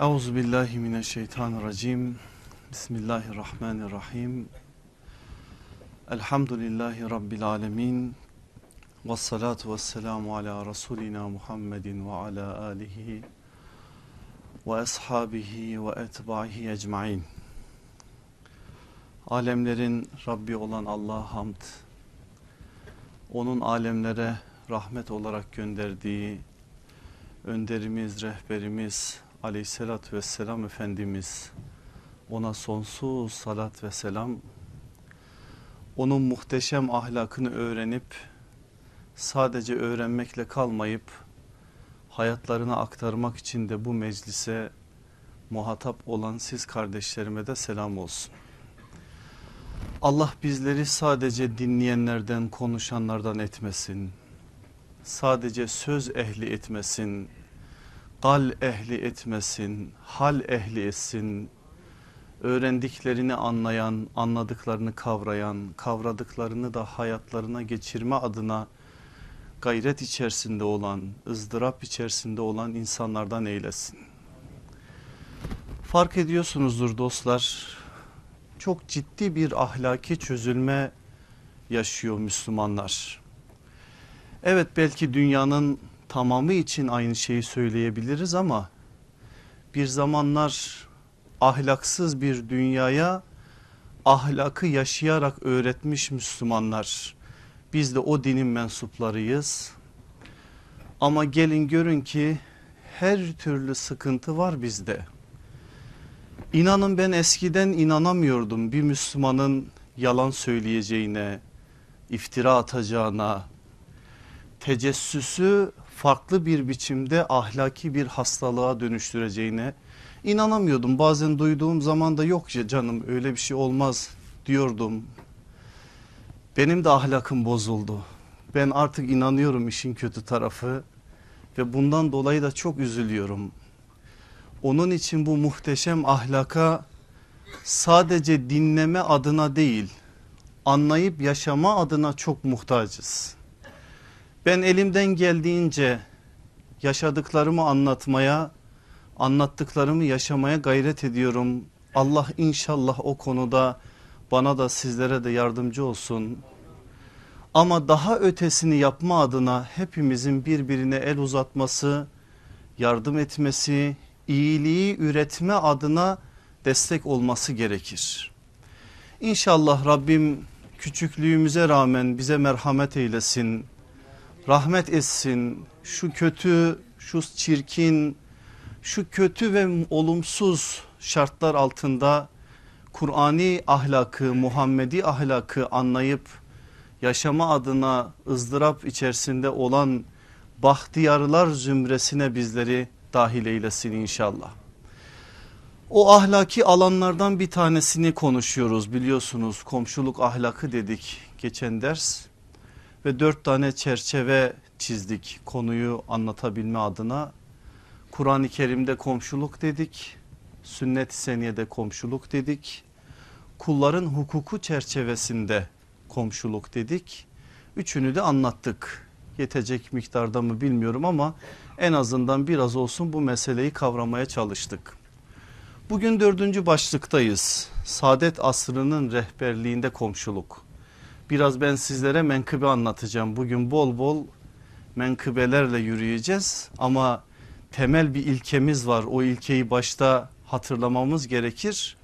Euzu billahi mineşşeytanirracim. Bismillahirrahmanirrahim. Elhamdülillahi rabbil alamin. Ves salatu vesselamu ala rasulina Muhammedin ve ala alihi ve ashabihi ve etbahi ecmaîn. Alemlerin Rabbi olan Allah'a hamd. Onun alemlere rahmet olarak gönderdiği önderimiz, rehberimiz aleyhissalatü vesselam Efendimiz ona sonsuz salat ve selam onun muhteşem ahlakını öğrenip sadece öğrenmekle kalmayıp hayatlarına aktarmak için de bu meclise muhatap olan siz kardeşlerime de selam olsun. Allah bizleri sadece dinleyenlerden konuşanlardan etmesin. Sadece söz ehli etmesin. Kal ehli etmesin. Hal ehli etsin. Öğrendiklerini anlayan, anladıklarını kavrayan, kavradıklarını da hayatlarına geçirme adına gayret içerisinde olan, ızdırap içerisinde olan insanlardan eylesin. Fark ediyorsunuzdur dostlar, çok ciddi bir ahlaki çözülme yaşıyor Müslümanlar. Evet belki dünyanın tamamı için aynı şeyi söyleyebiliriz ama bir zamanlar ahlaksız bir dünyaya ahlakı yaşayarak öğretmiş Müslümanlar. Biz de o dinin mensuplarıyız. Ama gelin görün ki her türlü sıkıntı var bizde. İnanın ben eskiden inanamıyordum bir Müslümanın yalan söyleyeceğine, iftira atacağına, tecessüsü farklı bir biçimde ahlaki bir hastalığa dönüştüreceğine inanamıyordum. Bazen duyduğum zaman da yok ya canım öyle bir şey olmaz diyordum. Benim de ahlakım bozuldu. Ben artık inanıyorum işin kötü tarafı ve bundan dolayı da çok üzülüyorum. Onun için bu muhteşem ahlaka sadece dinleme adına değil anlayıp yaşama adına çok muhtacız. Ben elimden geldiğince yaşadıklarımı anlatmaya, anlattıklarımı yaşamaya gayret ediyorum. Allah inşallah o konuda bana da sizlere de yardımcı olsun. Ama daha ötesini yapma adına hepimizin birbirine el uzatması, yardım etmesi, iyiliği üretme adına destek olması gerekir. İnşallah Rabbim küçüklüğümüze rağmen bize merhamet eylesin rahmet etsin. Şu kötü şu çirkin şu kötü ve olumsuz şartlar altında Kur'ani ahlakı Muhammedi ahlakı anlayıp yaşama adına ızdırap içerisinde olan bahtiyarlar zümresine bizleri dahil eylesin inşallah. O ahlaki alanlardan bir tanesini konuşuyoruz biliyorsunuz. Komşuluk ahlakı dedik geçen ders ve dört tane çerçeve çizdik konuyu anlatabilme adına. Kur'an-ı Kerim'de komşuluk dedik, sünnet-i seniyede komşuluk dedik, kulların hukuku çerçevesinde komşuluk dedik. Üçünü de anlattık. Yetecek miktarda mı bilmiyorum ama en azından biraz olsun bu meseleyi kavramaya çalıştık. Bugün dördüncü başlıktayız. Saadet asrının rehberliğinde komşuluk. Biraz ben sizlere menkıbe anlatacağım. Bugün bol bol menkıbelerle yürüyeceğiz ama temel bir ilkemiz var. O ilkeyi başta hatırlamamız gerekir.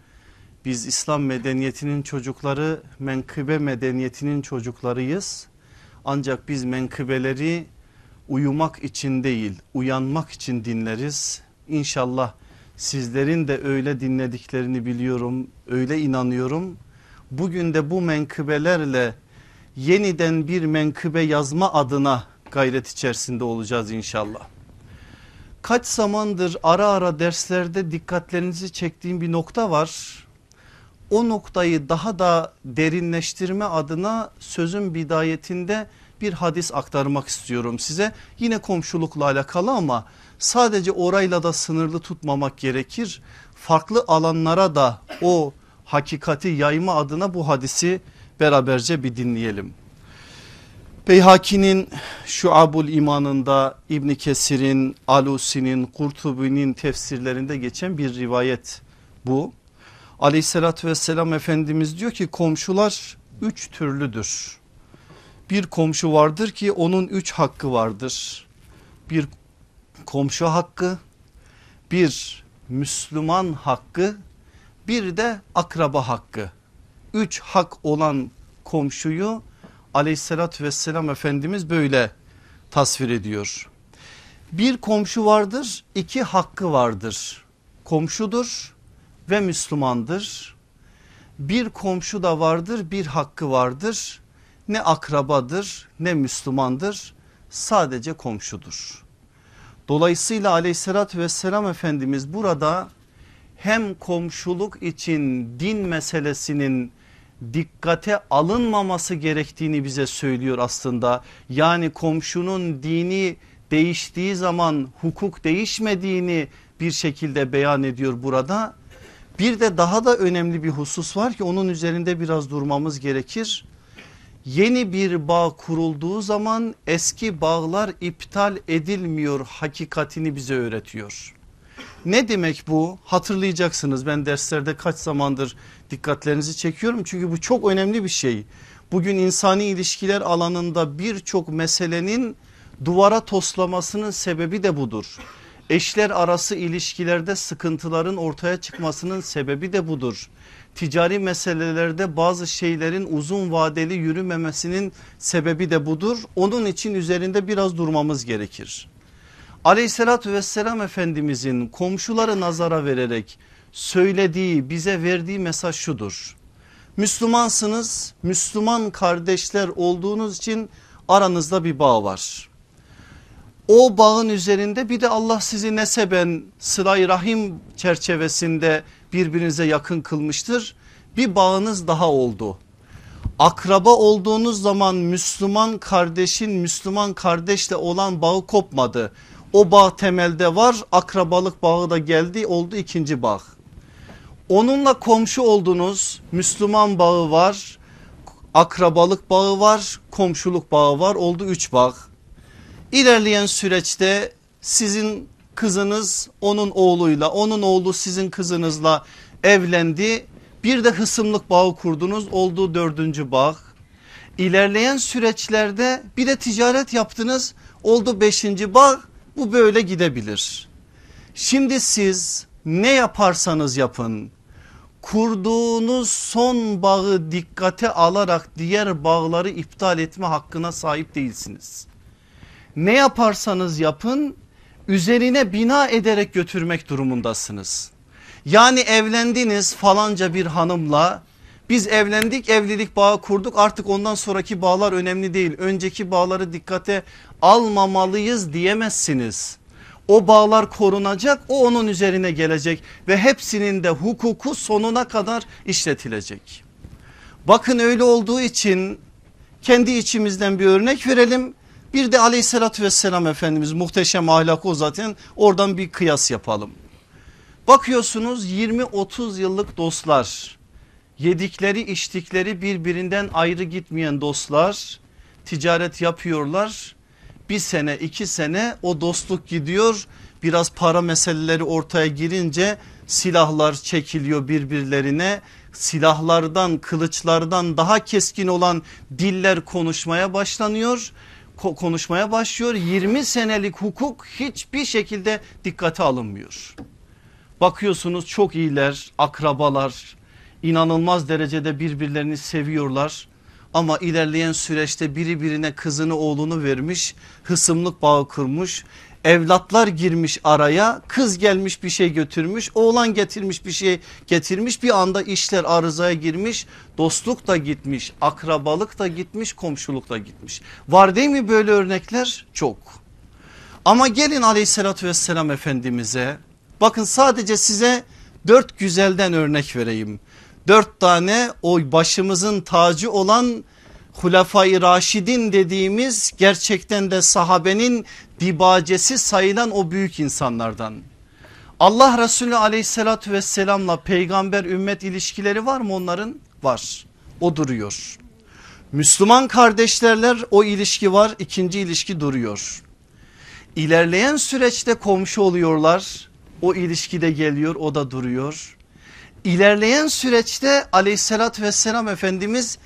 Biz İslam medeniyetinin çocukları menkıbe medeniyetinin çocuklarıyız. Ancak biz menkıbeleri uyumak için değil uyanmak için dinleriz. İnşallah sizlerin de öyle dinlediklerini biliyorum öyle inanıyorum bugün de bu menkıbelerle yeniden bir menkıbe yazma adına gayret içerisinde olacağız inşallah. Kaç zamandır ara ara derslerde dikkatlerinizi çektiğim bir nokta var. O noktayı daha da derinleştirme adına sözün bidayetinde bir hadis aktarmak istiyorum size. Yine komşulukla alakalı ama sadece orayla da sınırlı tutmamak gerekir. Farklı alanlara da o hakikati yayma adına bu hadisi beraberce bir dinleyelim. Beyhaki'nin Şuabul İmanında İbni Kesir'in, Alusi'nin, Kurtubi'nin tefsirlerinde geçen bir rivayet bu. Aleyhissalatü vesselam Efendimiz diyor ki komşular üç türlüdür. Bir komşu vardır ki onun üç hakkı vardır. Bir komşu hakkı, bir Müslüman hakkı, bir de akraba hakkı. Üç hak olan komşuyu aleyhissalatü vesselam Efendimiz böyle tasvir ediyor. Bir komşu vardır iki hakkı vardır. Komşudur ve Müslümandır. Bir komşu da vardır bir hakkı vardır. Ne akrabadır ne Müslümandır sadece komşudur. Dolayısıyla aleyhissalatü vesselam Efendimiz burada hem komşuluk için din meselesinin dikkate alınmaması gerektiğini bize söylüyor aslında. Yani komşunun dini değiştiği zaman hukuk değişmediğini bir şekilde beyan ediyor burada. Bir de daha da önemli bir husus var ki onun üzerinde biraz durmamız gerekir. Yeni bir bağ kurulduğu zaman eski bağlar iptal edilmiyor hakikatini bize öğretiyor. Ne demek bu? Hatırlayacaksınız ben derslerde kaç zamandır dikkatlerinizi çekiyorum. Çünkü bu çok önemli bir şey. Bugün insani ilişkiler alanında birçok meselenin duvara toslamasının sebebi de budur. Eşler arası ilişkilerde sıkıntıların ortaya çıkmasının sebebi de budur. Ticari meselelerde bazı şeylerin uzun vadeli yürümemesinin sebebi de budur. Onun için üzerinde biraz durmamız gerekir. Aleyhissalatü vesselam Efendimizin komşuları nazara vererek söylediği bize verdiği mesaj şudur. Müslümansınız Müslüman kardeşler olduğunuz için aranızda bir bağ var. O bağın üzerinde bir de Allah sizi neseben sılay rahim çerçevesinde birbirinize yakın kılmıştır. Bir bağınız daha oldu. Akraba olduğunuz zaman Müslüman kardeşin Müslüman kardeşle olan bağı kopmadı. O bağ temelde var akrabalık bağı da geldi oldu ikinci bağ. Onunla komşu oldunuz Müslüman bağı var akrabalık bağı var komşuluk bağı var oldu üç bağ. İlerleyen süreçte sizin kızınız onun oğluyla onun oğlu sizin kızınızla evlendi. Bir de hısımlık bağı kurdunuz oldu dördüncü bağ. İlerleyen süreçlerde bir de ticaret yaptınız oldu beşinci bağ bu böyle gidebilir. Şimdi siz ne yaparsanız yapın kurduğunuz son bağı dikkate alarak diğer bağları iptal etme hakkına sahip değilsiniz. Ne yaparsanız yapın üzerine bina ederek götürmek durumundasınız. Yani evlendiniz falanca bir hanımla biz evlendik evlilik bağı kurduk artık ondan sonraki bağlar önemli değil. Önceki bağları dikkate almamalıyız diyemezsiniz. O bağlar korunacak o onun üzerine gelecek ve hepsinin de hukuku sonuna kadar işletilecek. Bakın öyle olduğu için kendi içimizden bir örnek verelim. Bir de aleyhissalatü vesselam Efendimiz muhteşem ahlakı o zaten oradan bir kıyas yapalım. Bakıyorsunuz 20-30 yıllık dostlar yedikleri içtikleri birbirinden ayrı gitmeyen dostlar ticaret yapıyorlar. Bir sene iki sene o dostluk gidiyor biraz para meseleleri ortaya girince silahlar çekiliyor birbirlerine silahlardan kılıçlardan daha keskin olan diller konuşmaya başlanıyor konuşmaya başlıyor 20 senelik hukuk hiçbir şekilde dikkate alınmıyor. Bakıyorsunuz çok iyiler akrabalar inanılmaz derecede birbirlerini seviyorlar. Ama ilerleyen süreçte biri birine kızını oğlunu vermiş hısımlık bağı kurmuş evlatlar girmiş araya kız gelmiş bir şey götürmüş oğlan getirmiş bir şey getirmiş bir anda işler arızaya girmiş dostluk da gitmiş akrabalık da gitmiş komşuluk da gitmiş. Var değil mi böyle örnekler? Çok. Ama gelin aleyhissalatü vesselam efendimize bakın sadece size dört güzelden örnek vereyim dört tane o başımızın tacı olan Hulafai Raşidin dediğimiz gerçekten de sahabenin dibacesi sayılan o büyük insanlardan. Allah Resulü aleyhissalatü vesselamla peygamber ümmet ilişkileri var mı onların? Var o duruyor. Müslüman kardeşlerler o ilişki var ikinci ilişki duruyor. İlerleyen süreçte komşu oluyorlar o ilişki de geliyor o da duruyor. İlerleyen süreçte aleyhissalatü vesselam Efendimiz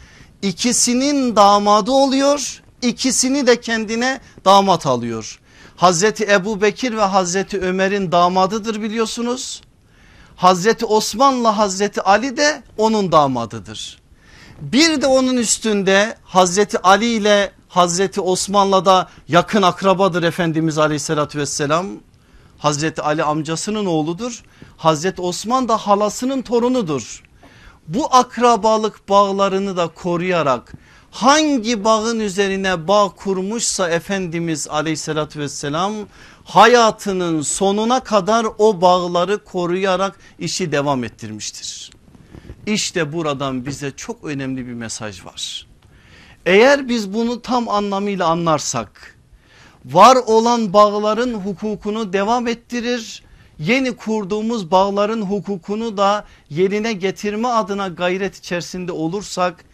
ikisinin damadı oluyor ikisini de kendine damat alıyor. Hazreti Ebu Bekir ve Hazreti Ömer'in damadıdır biliyorsunuz. Hazreti Osman'la Hazreti Ali de onun damadıdır. Bir de onun üstünde Hazreti Ali ile Hazreti Osman'la da yakın akrabadır Efendimiz aleyhissalatü vesselam. Hazreti Ali amcasının oğludur. Hazreti Osman da halasının torunudur. Bu akrabalık bağlarını da koruyarak hangi bağın üzerine bağ kurmuşsa Efendimiz aleyhissalatü vesselam hayatının sonuna kadar o bağları koruyarak işi devam ettirmiştir. İşte buradan bize çok önemli bir mesaj var. Eğer biz bunu tam anlamıyla anlarsak var olan bağların hukukunu devam ettirir yeni kurduğumuz bağların hukukunu da yerine getirme adına gayret içerisinde olursak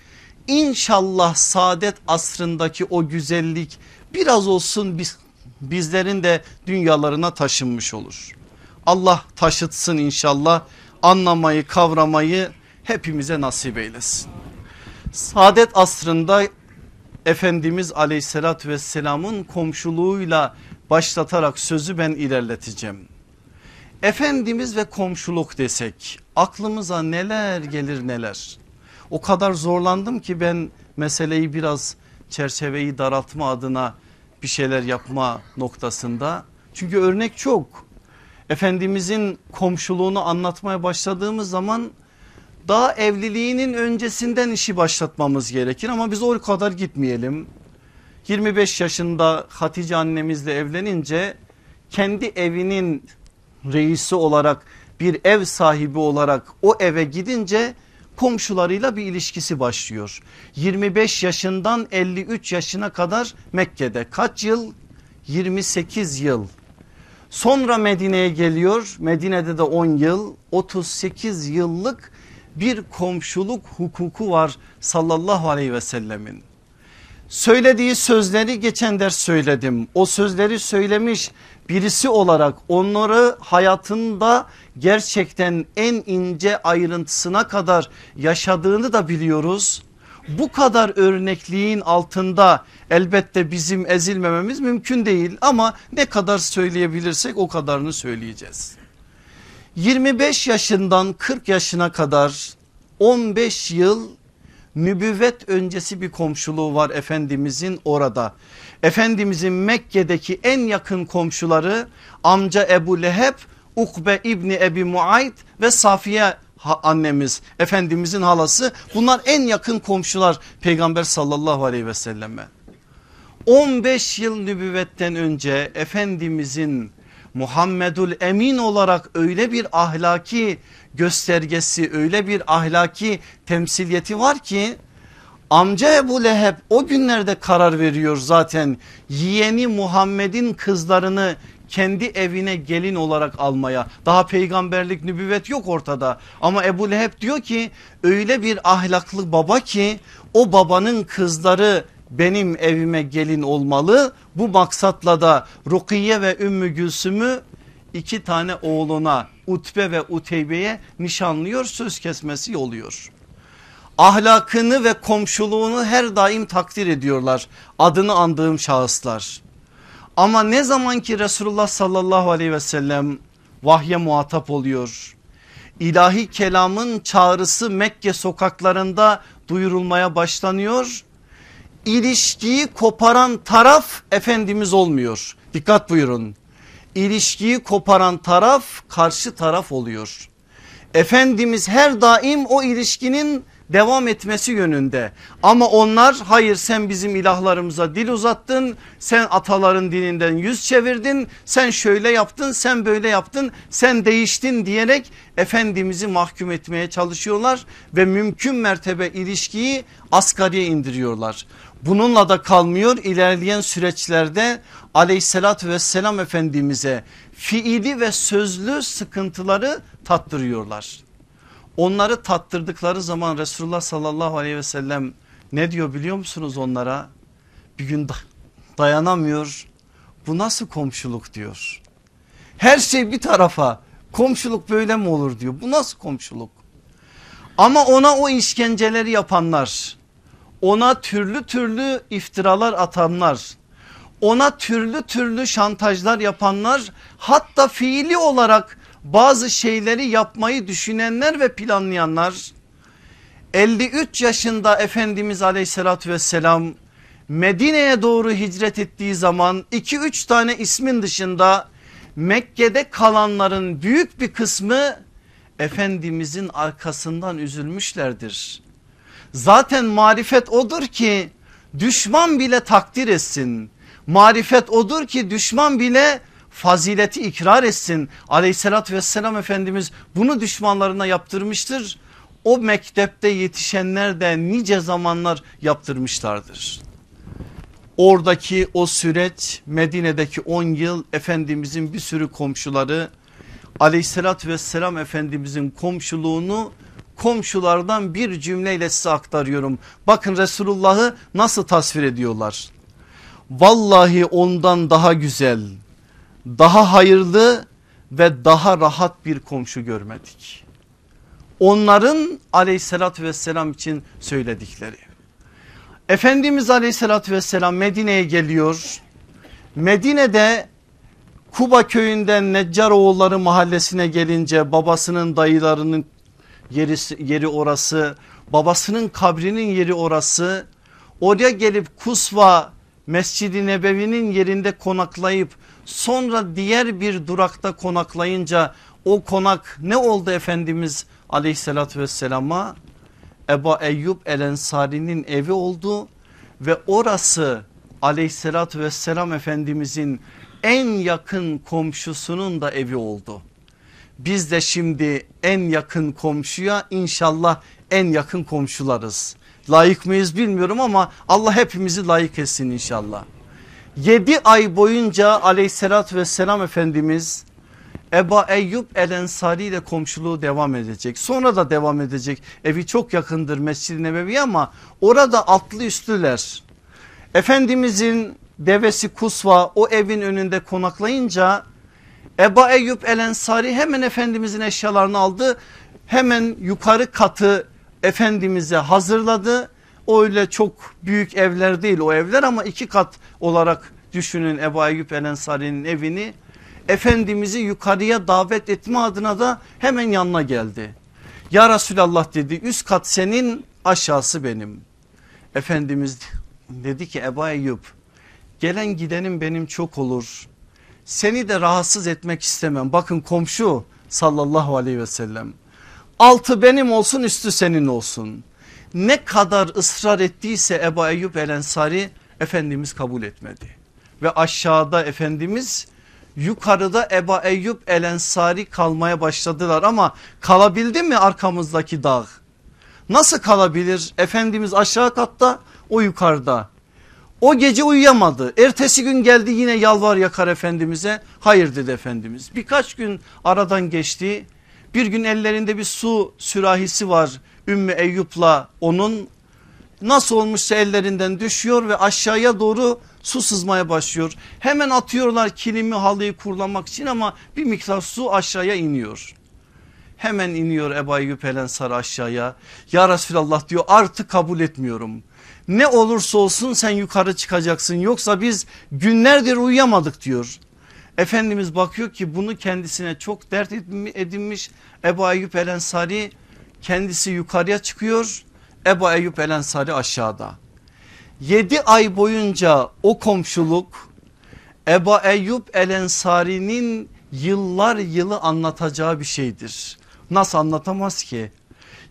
İnşallah saadet asrındaki o güzellik biraz olsun biz, bizlerin de dünyalarına taşınmış olur. Allah taşıtsın inşallah anlamayı kavramayı hepimize nasip eylesin. Saadet asrında Efendimiz aleyhissalatü vesselamın komşuluğuyla başlatarak sözü ben ilerleteceğim. Efendimiz ve komşuluk desek aklımıza neler gelir neler. O kadar zorlandım ki ben meseleyi biraz çerçeveyi daraltma adına bir şeyler yapma noktasında. Çünkü örnek çok. Efendimizin komşuluğunu anlatmaya başladığımız zaman daha evliliğinin öncesinden işi başlatmamız gerekir ama biz o kadar gitmeyelim. 25 yaşında Hatice annemizle evlenince kendi evinin reisi olarak bir ev sahibi olarak o eve gidince komşularıyla bir ilişkisi başlıyor. 25 yaşından 53 yaşına kadar Mekke'de kaç yıl? 28 yıl. Sonra Medine'ye geliyor. Medine'de de 10 yıl 38 yıllık bir komşuluk hukuku var sallallahu aleyhi ve sellemin. Söylediği sözleri geçen ders söyledim. O sözleri söylemiş birisi olarak onları hayatında gerçekten en ince ayrıntısına kadar yaşadığını da biliyoruz. Bu kadar örnekliğin altında elbette bizim ezilmememiz mümkün değil ama ne kadar söyleyebilirsek o kadarını söyleyeceğiz. 25 yaşından 40 yaşına kadar 15 yıl nübüvvet öncesi bir komşuluğu var Efendimizin orada. Efendimizin Mekke'deki en yakın komşuları amca Ebu Leheb, Ukbe İbni Ebi Muayt ve Safiye annemiz Efendimizin halası bunlar en yakın komşular Peygamber sallallahu aleyhi ve selleme. 15 yıl nübüvvetten önce Efendimizin Muhammedül Emin olarak öyle bir ahlaki göstergesi öyle bir ahlaki temsiliyeti var ki amca Ebu Leheb o günlerde karar veriyor zaten yeğeni Muhammed'in kızlarını kendi evine gelin olarak almaya. Daha peygamberlik nübüvvet yok ortada. Ama Ebu Leheb diyor ki öyle bir ahlaklı baba ki o babanın kızları benim evime gelin olmalı bu maksatla da Rukiye ve Ümmü Gülsüm'ü iki tane oğluna Utbe ve Uteybe'ye nişanlıyor söz kesmesi oluyor. Ahlakını ve komşuluğunu her daim takdir ediyorlar adını andığım şahıslar. Ama ne zaman ki Resulullah sallallahu aleyhi ve sellem vahye muhatap oluyor. İlahi kelamın çağrısı Mekke sokaklarında duyurulmaya başlanıyor. İlişkiyi koparan taraf Efendimiz olmuyor. Dikkat buyurun ilişkiyi koparan taraf karşı taraf oluyor. Efendimiz her daim o ilişkinin devam etmesi yönünde. Ama onlar hayır sen bizim ilahlarımıza dil uzattın. Sen ataların dilinden yüz çevirdin. Sen şöyle yaptın sen böyle yaptın sen değiştin diyerek Efendimiz'i mahkum etmeye çalışıyorlar. Ve mümkün mertebe ilişkiyi asgariye indiriyorlar. Bununla da kalmıyor ilerleyen süreçlerde aleyhissalatü vesselam efendimize fiili ve sözlü sıkıntıları tattırıyorlar. Onları tattırdıkları zaman Resulullah sallallahu aleyhi ve sellem Ne diyor biliyor musunuz onlara? Bir gün dayanamıyor. Bu nasıl komşuluk diyor. Her şey bir tarafa komşuluk böyle mi olur diyor. Bu nasıl komşuluk? Ama ona o işkenceleri yapanlar, ona türlü türlü iftiralar atanlar, ona türlü türlü şantajlar yapanlar hatta fiili olarak bazı şeyleri yapmayı düşünenler ve planlayanlar 53 yaşında Efendimiz aleyhissalatü vesselam Medine'ye doğru hicret ettiği zaman 2-3 tane ismin dışında Mekke'de kalanların büyük bir kısmı Efendimizin arkasından üzülmüşlerdir. Zaten marifet odur ki düşman bile takdir etsin. Marifet odur ki düşman bile fazileti ikrar etsin. Aleyhissalatü vesselam Efendimiz bunu düşmanlarına yaptırmıştır. O mektepte yetişenler de nice zamanlar yaptırmışlardır. Oradaki o süreç Medine'deki 10 yıl Efendimizin bir sürü komşuları aleyhissalatü vesselam Efendimizin komşuluğunu komşulardan bir cümleyle size aktarıyorum. Bakın Resulullah'ı nasıl tasvir ediyorlar. Vallahi ondan daha güzel, daha hayırlı ve daha rahat bir komşu görmedik. Onların aleyhissalatü vesselam için söyledikleri. Efendimiz aleyhissalatü vesselam Medine'ye geliyor. Medine'de Kuba köyünden Neccaroğulları mahallesine gelince babasının dayılarının yeri, yeri orası babasının kabrinin yeri orası oraya gelip Kusva Mescid-i Nebevi'nin yerinde konaklayıp sonra diğer bir durakta konaklayınca o konak ne oldu Efendimiz aleyhissalatü vesselama Eba Eyyub El Ensari'nin evi oldu ve orası aleyhissalatü vesselam Efendimizin en yakın komşusunun da evi oldu. Biz de şimdi en yakın komşuya inşallah en yakın komşularız. Layık mıyız bilmiyorum ama Allah hepimizi layık etsin inşallah. 7 ay boyunca aleyhissalatü vesselam Efendimiz Eba Eyyub El Ensari ile komşuluğu devam edecek. Sonra da devam edecek. Evi çok yakındır Mescid-i Nebevi ama orada atlı üstlüler. Efendimizin devesi Kusva o evin önünde konaklayınca Eba Eyyub El Ensari hemen Efendimizin eşyalarını aldı. Hemen yukarı katı Efendimiz'e hazırladı. O öyle çok büyük evler değil o evler ama iki kat olarak düşünün Ebu Eyyub El Ensari'nin evini. Efendimiz'i yukarıya davet etme adına da hemen yanına geldi. Ya Resulallah dedi üst kat senin aşağısı benim. Efendimiz dedi ki Ebu Eyyub gelen gidenim benim çok olur. Seni de rahatsız etmek istemem. Bakın komşu sallallahu aleyhi ve sellem. Altı benim olsun üstü senin olsun. Ne kadar ısrar ettiyse Ebu Eyyub El Ensari Efendimiz kabul etmedi. Ve aşağıda Efendimiz yukarıda Eba Eyyub El Ensari kalmaya başladılar ama kalabildi mi arkamızdaki dağ? Nasıl kalabilir? Efendimiz aşağı katta o yukarıda. O gece uyuyamadı. Ertesi gün geldi yine yalvar yakar Efendimiz'e. Hayır dedi Efendimiz. Birkaç gün aradan geçti. Bir gün ellerinde bir su sürahisi var. Ümmü Eyyup'la onun nasıl olmuşsa ellerinden düşüyor ve aşağıya doğru su sızmaya başlıyor. Hemen atıyorlar kilimi halıyı kurulamak için ama bir miktar su aşağıya iniyor. Hemen iniyor Ebu Eyyub Ensar aşağıya. Ya Resulallah diyor artık kabul etmiyorum. Ne olursa olsun sen yukarı çıkacaksın yoksa biz günlerdir uyuyamadık diyor. Efendimiz bakıyor ki bunu kendisine çok dert edinmiş Ebu Eyyub El Ensari kendisi yukarıya çıkıyor. Ebu Eyyub El Ensari aşağıda. 7 ay boyunca o komşuluk Ebu Eyyub El Ensari'nin yıllar yılı anlatacağı bir şeydir. Nasıl anlatamaz ki?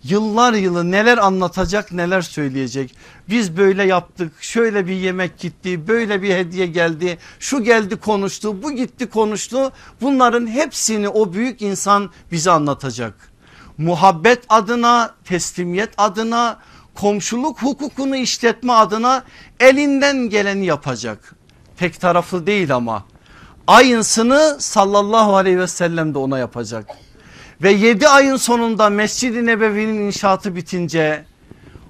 Yıllar yılı neler anlatacak neler söyleyecek. Biz böyle yaptık şöyle bir yemek gitti böyle bir hediye geldi şu geldi konuştu bu gitti konuştu. Bunların hepsini o büyük insan bize anlatacak. Muhabbet adına teslimiyet adına komşuluk hukukunu işletme adına elinden geleni yapacak. Tek taraflı değil ama aynısını sallallahu aleyhi ve sellem de ona yapacak. Ve 7 ayın sonunda Mescid-i Nebevi'nin inşaatı bitince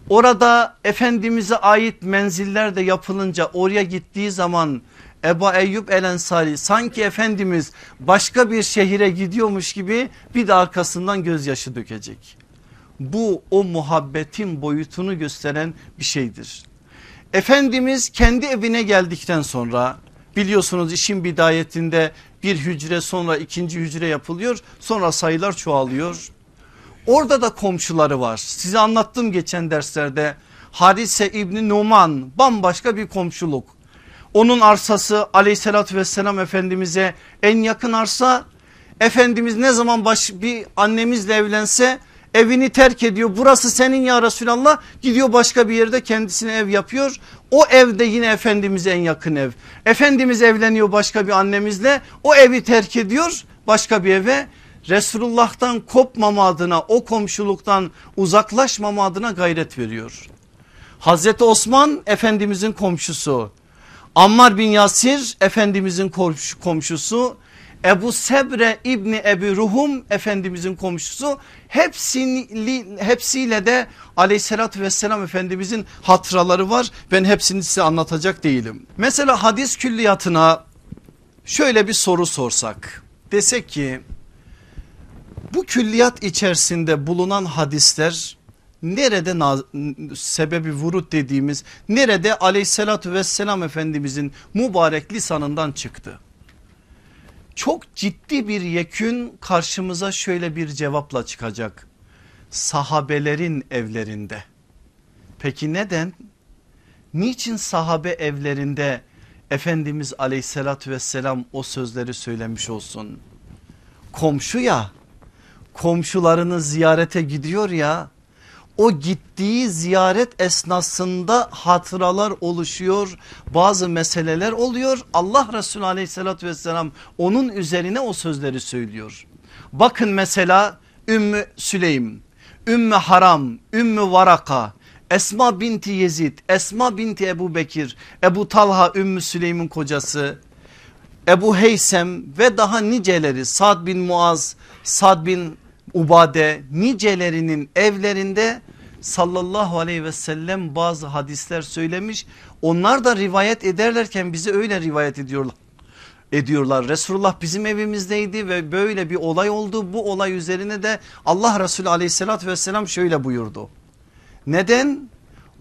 Orada Efendimiz'e ait menziller de yapılınca oraya gittiği zaman Ebu Eyyub El Ensari sanki Efendimiz başka bir şehire gidiyormuş gibi bir de arkasından gözyaşı dökecek. Bu o muhabbetin boyutunu gösteren bir şeydir. Efendimiz kendi evine geldikten sonra biliyorsunuz işin bidayetinde bir hücre sonra ikinci hücre yapılıyor sonra sayılar çoğalıyor. Orada da komşuları var size anlattım geçen derslerde Harise İbni Numan bambaşka bir komşuluk. Onun arsası aleyhissalatü vesselam efendimize en yakın arsa Efendimiz ne zaman baş, bir annemizle evlense evini terk ediyor. Burası senin ya Resulallah gidiyor başka bir yerde kendisine ev yapıyor. O evde yine Efendimiz'e en yakın ev. Efendimiz evleniyor başka bir annemizle o evi terk ediyor başka bir eve. Resulullah'tan kopmama adına o komşuluktan uzaklaşmama adına gayret veriyor. Hazreti Osman Efendimizin komşusu. Ammar bin Yasir Efendimizin komşusu. Ebu Sebre İbni Ebu Ruhum Efendimizin komşusu hepsini, hepsiyle de aleyhissalatü vesselam Efendimizin hatıraları var. Ben hepsini size anlatacak değilim. Mesela hadis külliyatına şöyle bir soru sorsak. Desek ki bu külliyat içerisinde bulunan hadisler nerede sebebi vurut dediğimiz nerede aleyhissalatü vesselam efendimizin mübarek lisanından çıktı. Çok ciddi bir yekün karşımıza şöyle bir cevapla çıkacak. Sahabelerin evlerinde. Peki neden? Niçin sahabe evlerinde Efendimiz aleyhissalatü vesselam o sözleri söylemiş olsun? Komşu ya komşularını ziyarete gidiyor ya o gittiği ziyaret esnasında hatıralar oluşuyor bazı meseleler oluyor Allah Resulü aleyhissalatü vesselam onun üzerine o sözleri söylüyor. Bakın mesela Ümmü Süleym, Ümmü Haram, Ümmü Varaka, Esma binti Yezid, Esma binti Ebu Bekir, Ebu Talha Ümmü Süleym'in kocası, Ebu Heysem ve daha niceleri Sad bin Muaz, Sad bin Ubade nicelerinin evlerinde sallallahu aleyhi ve sellem bazı hadisler söylemiş. Onlar da rivayet ederlerken bize öyle rivayet ediyorlar. Ediyorlar Resulullah bizim evimizdeydi ve böyle bir olay oldu. Bu olay üzerine de Allah Resulü aleyhissalatü vesselam şöyle buyurdu. Neden?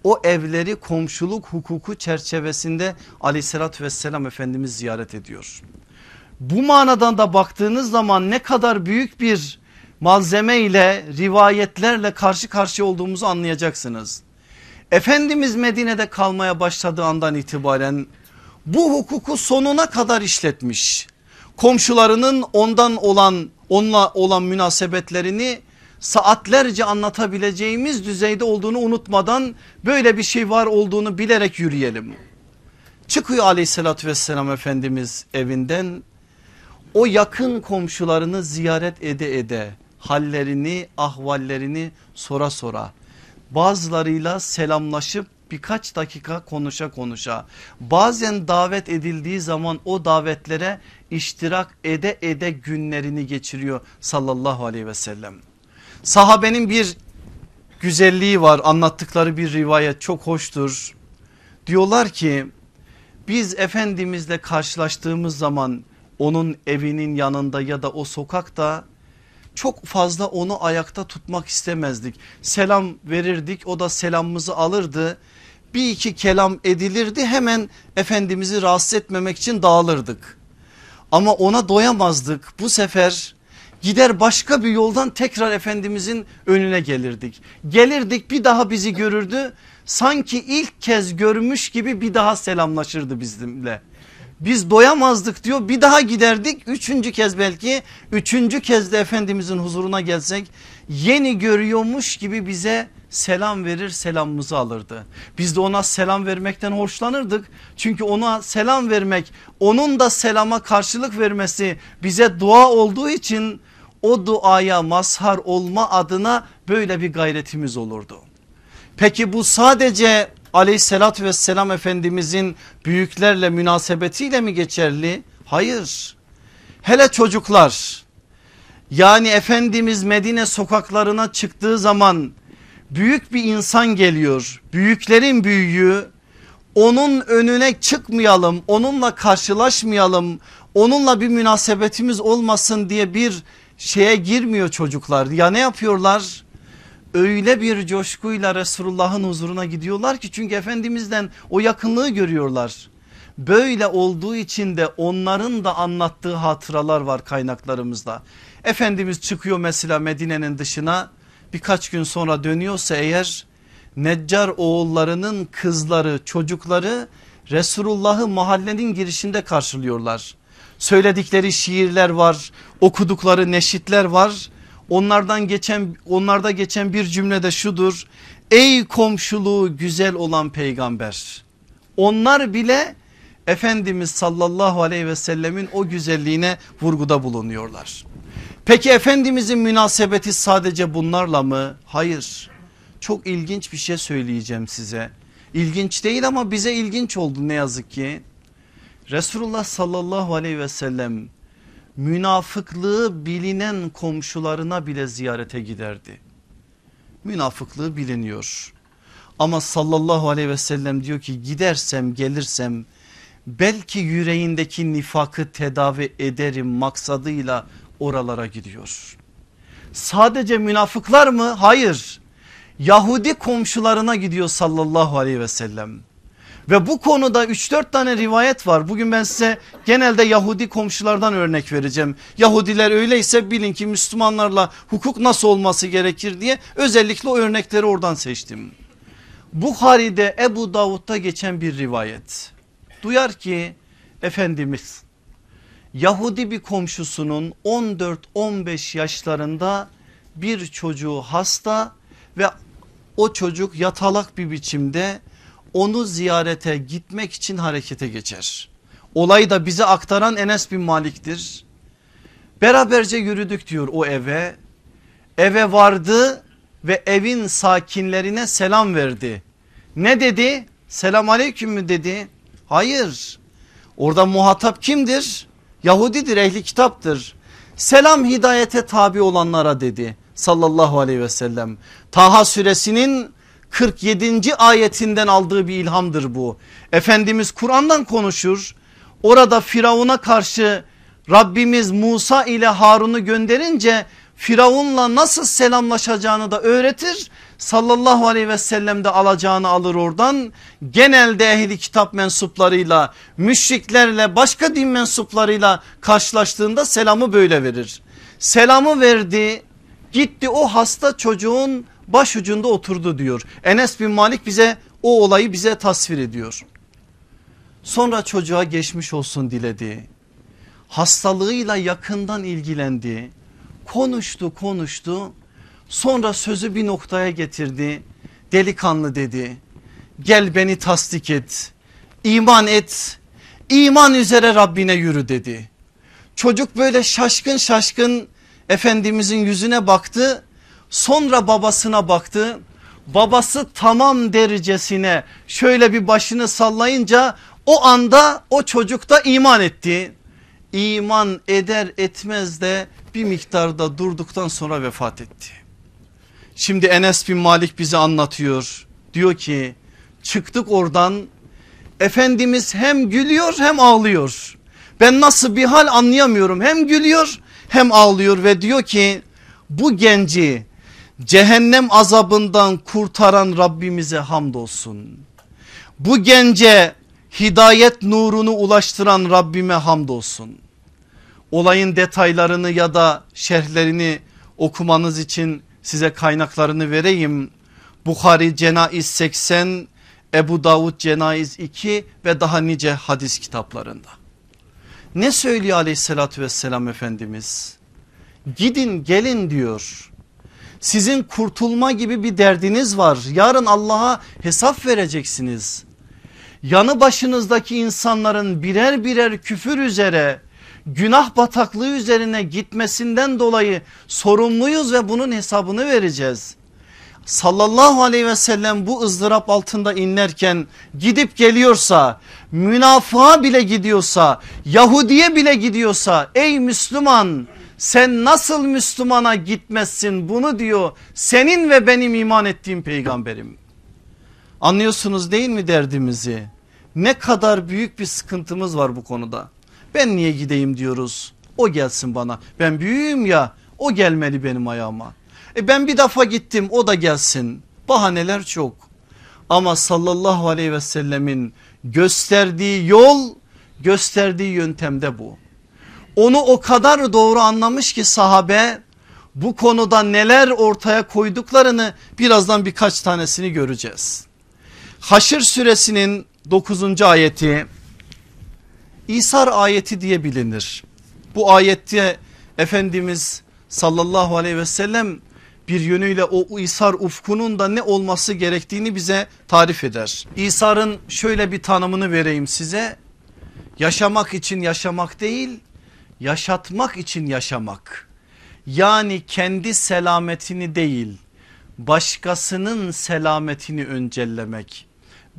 O evleri komşuluk hukuku çerçevesinde aleyhissalatü vesselam Efendimiz ziyaret ediyor. Bu manadan da baktığınız zaman ne kadar büyük bir malzeme ile rivayetlerle karşı karşıya olduğumuzu anlayacaksınız. Efendimiz Medine'de kalmaya başladığı andan itibaren bu hukuku sonuna kadar işletmiş. Komşularının ondan olan onunla olan münasebetlerini saatlerce anlatabileceğimiz düzeyde olduğunu unutmadan böyle bir şey var olduğunu bilerek yürüyelim. Çıkıyor aleyhissalatü vesselam Efendimiz evinden o yakın komşularını ziyaret ede ede hallerini ahvallerini sora sora bazılarıyla selamlaşıp birkaç dakika konuşa konuşa bazen davet edildiği zaman o davetlere iştirak ede ede günlerini geçiriyor sallallahu aleyhi ve sellem. Sahabenin bir güzelliği var anlattıkları bir rivayet çok hoştur. Diyorlar ki biz Efendimizle karşılaştığımız zaman onun evinin yanında ya da o sokakta çok fazla onu ayakta tutmak istemezdik. Selam verirdik o da selamımızı alırdı. Bir iki kelam edilirdi hemen Efendimiz'i rahatsız etmemek için dağılırdık. Ama ona doyamazdık bu sefer gider başka bir yoldan tekrar Efendimizin önüne gelirdik. Gelirdik bir daha bizi görürdü sanki ilk kez görmüş gibi bir daha selamlaşırdı bizimle biz doyamazdık diyor bir daha giderdik üçüncü kez belki üçüncü kez de Efendimizin huzuruna gelsek yeni görüyormuş gibi bize selam verir selamımızı alırdı. Biz de ona selam vermekten hoşlanırdık. Çünkü ona selam vermek onun da selama karşılık vermesi bize dua olduğu için o duaya mazhar olma adına böyle bir gayretimiz olurdu. Peki bu sadece aleyhissalatü vesselam efendimizin büyüklerle münasebetiyle mi geçerli? Hayır. Hele çocuklar yani Efendimiz Medine sokaklarına çıktığı zaman büyük bir insan geliyor. Büyüklerin büyüğü onun önüne çıkmayalım, onunla karşılaşmayalım, onunla bir münasebetimiz olmasın diye bir şeye girmiyor çocuklar. Ya ne yapıyorlar? Öyle bir coşkuyla Resulullah'ın huzuruna gidiyorlar ki çünkü Efendimiz'den o yakınlığı görüyorlar. Böyle olduğu için de onların da anlattığı hatıralar var kaynaklarımızda. Efendimiz çıkıyor mesela Medine'nin dışına birkaç gün sonra dönüyorsa eğer Neccar oğullarının kızları çocukları Resulullah'ı mahallenin girişinde karşılıyorlar. Söyledikleri şiirler var okudukları neşitler var. Onlardan geçen onlarda geçen bir cümlede şudur. Ey komşuluğu güzel olan peygamber. Onlar bile Efendimiz sallallahu aleyhi ve sellemin o güzelliğine vurguda bulunuyorlar. Peki Efendimizin münasebeti sadece bunlarla mı? Hayır. Çok ilginç bir şey söyleyeceğim size. İlginç değil ama bize ilginç oldu ne yazık ki. Resulullah sallallahu aleyhi ve sellem münafıklığı bilinen komşularına bile ziyarete giderdi. Münafıklığı biliniyor. Ama sallallahu aleyhi ve sellem diyor ki gidersem gelirsem belki yüreğindeki nifakı tedavi ederim maksadıyla oralara gidiyor. Sadece münafıklar mı? Hayır. Yahudi komşularına gidiyor sallallahu aleyhi ve sellem. Ve bu konuda 3-4 tane rivayet var. Bugün ben size genelde Yahudi komşulardan örnek vereceğim. Yahudiler öyleyse bilin ki Müslümanlarla hukuk nasıl olması gerekir diye özellikle o örnekleri oradan seçtim. Bukhari'de Ebu Davud'da geçen bir rivayet. Duyar ki Efendimiz Yahudi bir komşusunun 14-15 yaşlarında bir çocuğu hasta ve o çocuk yatalak bir biçimde onu ziyarete gitmek için harekete geçer. Olayı da bize aktaran Enes bin Malik'tir. Beraberce yürüdük diyor o eve. Eve vardı ve evin sakinlerine selam verdi. Ne dedi? Selam aleyküm mü dedi? Hayır. Orada muhatap kimdir? Yahudidir ehli kitaptır. Selam hidayete tabi olanlara dedi sallallahu aleyhi ve sellem. Taha suresinin 47. ayetinden aldığı bir ilhamdır bu. Efendimiz Kur'an'dan konuşur. Orada Firavun'a karşı Rabbimiz Musa ile Harun'u gönderince Firavun'la nasıl selamlaşacağını da öğretir. Sallallahu aleyhi ve sellem de alacağını alır oradan. Genelde ehli kitap mensuplarıyla müşriklerle başka din mensuplarıyla karşılaştığında selamı böyle verir. Selamı verdi gitti o hasta çocuğun başucunda oturdu diyor. Enes bin Malik bize o olayı bize tasvir ediyor. Sonra çocuğa geçmiş olsun diledi. Hastalığıyla yakından ilgilendi. Konuştu konuştu. Sonra sözü bir noktaya getirdi. Delikanlı dedi. Gel beni tasdik et. İman et. İman üzere Rabbine yürü dedi. Çocuk böyle şaşkın şaşkın Efendimizin yüzüne baktı Sonra babasına baktı. Babası tamam derecesine şöyle bir başını sallayınca o anda o çocuk da iman etti. İman eder etmez de bir miktarda durduktan sonra vefat etti. Şimdi Enes bin Malik bize anlatıyor. Diyor ki çıktık oradan Efendimiz hem gülüyor hem ağlıyor. Ben nasıl bir hal anlayamıyorum. Hem gülüyor hem ağlıyor ve diyor ki bu genci cehennem azabından kurtaran Rabbimize hamdolsun. Bu gence hidayet nurunu ulaştıran Rabbime hamdolsun. Olayın detaylarını ya da şerhlerini okumanız için size kaynaklarını vereyim. Bukhari Cenaiz 80, Ebu Davud Cenaiz 2 ve daha nice hadis kitaplarında. Ne söylüyor aleyhissalatü vesselam Efendimiz? Gidin gelin diyor sizin kurtulma gibi bir derdiniz var. Yarın Allah'a hesap vereceksiniz. Yanı başınızdaki insanların birer birer küfür üzere günah bataklığı üzerine gitmesinden dolayı sorumluyuz ve bunun hesabını vereceğiz. Sallallahu aleyhi ve sellem bu ızdırap altında inlerken gidip geliyorsa münafığa bile gidiyorsa Yahudiye bile gidiyorsa ey Müslüman Sen nasıl Müslümana gitmezsin bunu diyor senin ve benim iman ettiğim peygamberim. Anlıyorsunuz değil mi derdimizi? Ne kadar büyük bir sıkıntımız var bu konuda. Ben niye gideyim diyoruz. O gelsin bana. Ben büyüğüm ya o gelmeli benim ayağıma. E ben bir defa gittim o da gelsin. Bahaneler çok. Ama sallallahu aleyhi ve sellemin gösterdiği yol gösterdiği yöntemde bu. Onu o kadar doğru anlamış ki sahabe bu konuda neler ortaya koyduklarını birazdan birkaç tanesini göreceğiz. Haşr suresinin 9. ayeti İsar ayeti diye bilinir. Bu ayette Efendimiz sallallahu aleyhi ve sellem bir yönüyle o İsar ufkunun da ne olması gerektiğini bize tarif eder. İsar'ın şöyle bir tanımını vereyim size. Yaşamak için yaşamak değil yaşatmak için yaşamak. Yani kendi selametini değil başkasının selametini öncellemek.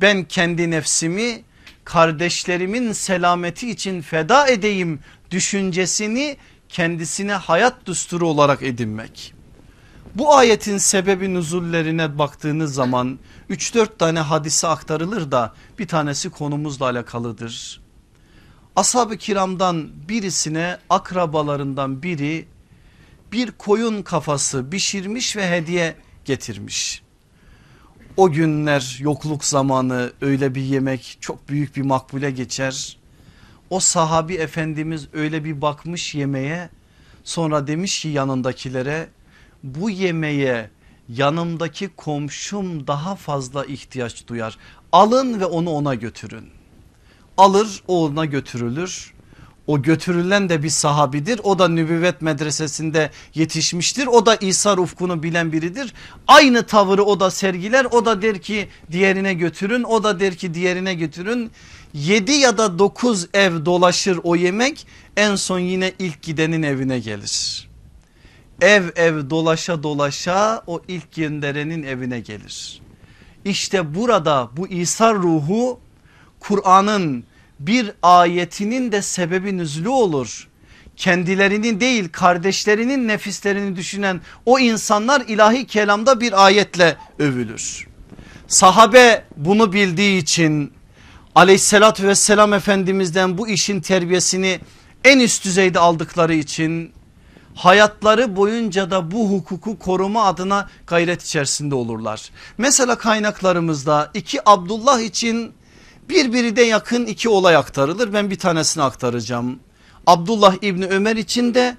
Ben kendi nefsimi kardeşlerimin selameti için feda edeyim düşüncesini kendisine hayat düsturu olarak edinmek. Bu ayetin sebebi nüzullerine baktığınız zaman 3-4 tane hadise aktarılır da bir tanesi konumuzla alakalıdır. Ashab-ı kiramdan birisine akrabalarından biri bir koyun kafası pişirmiş ve hediye getirmiş. O günler yokluk zamanı öyle bir yemek çok büyük bir makbule geçer. O sahabi efendimiz öyle bir bakmış yemeğe sonra demiş ki yanındakilere bu yemeğe yanımdaki komşum daha fazla ihtiyaç duyar. Alın ve onu ona götürün. Alır o ona götürülür. O götürülen de bir sahabidir. O da nübüvvet medresesinde yetişmiştir. O da İsa ufkunu bilen biridir. Aynı tavırı o da sergiler. O da der ki diğerine götürün. O da der ki diğerine götürün. 7 ya da 9 ev dolaşır o yemek. En son yine ilk gidenin evine gelir. Ev ev dolaşa dolaşa o ilk gönderenin evine gelir. İşte burada bu İsa ruhu Kur'an'ın bir ayetinin de sebebi nüzlü olur. Kendilerini değil kardeşlerinin nefislerini düşünen o insanlar ilahi kelamda bir ayetle övülür. Sahabe bunu bildiği için aleyhissalatü vesselam efendimizden bu işin terbiyesini en üst düzeyde aldıkları için hayatları boyunca da bu hukuku koruma adına gayret içerisinde olurlar. Mesela kaynaklarımızda iki Abdullah için birbiri de yakın iki olay aktarılır. Ben bir tanesini aktaracağım. Abdullah İbni Ömer için de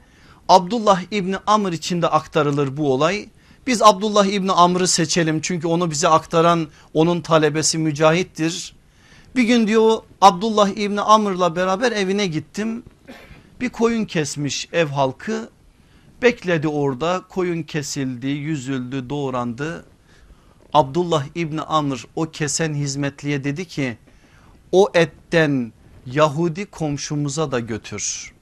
Abdullah İbni Amr için de aktarılır bu olay. Biz Abdullah İbni Amr'ı seçelim çünkü onu bize aktaran onun talebesi Mücahit'tir. Bir gün diyor Abdullah İbni Amr'la beraber evine gittim. Bir koyun kesmiş ev halkı bekledi orada koyun kesildi yüzüldü doğrandı. Abdullah İbni Amr o kesen hizmetliye dedi ki o etten Yahudi komşumuza da götür.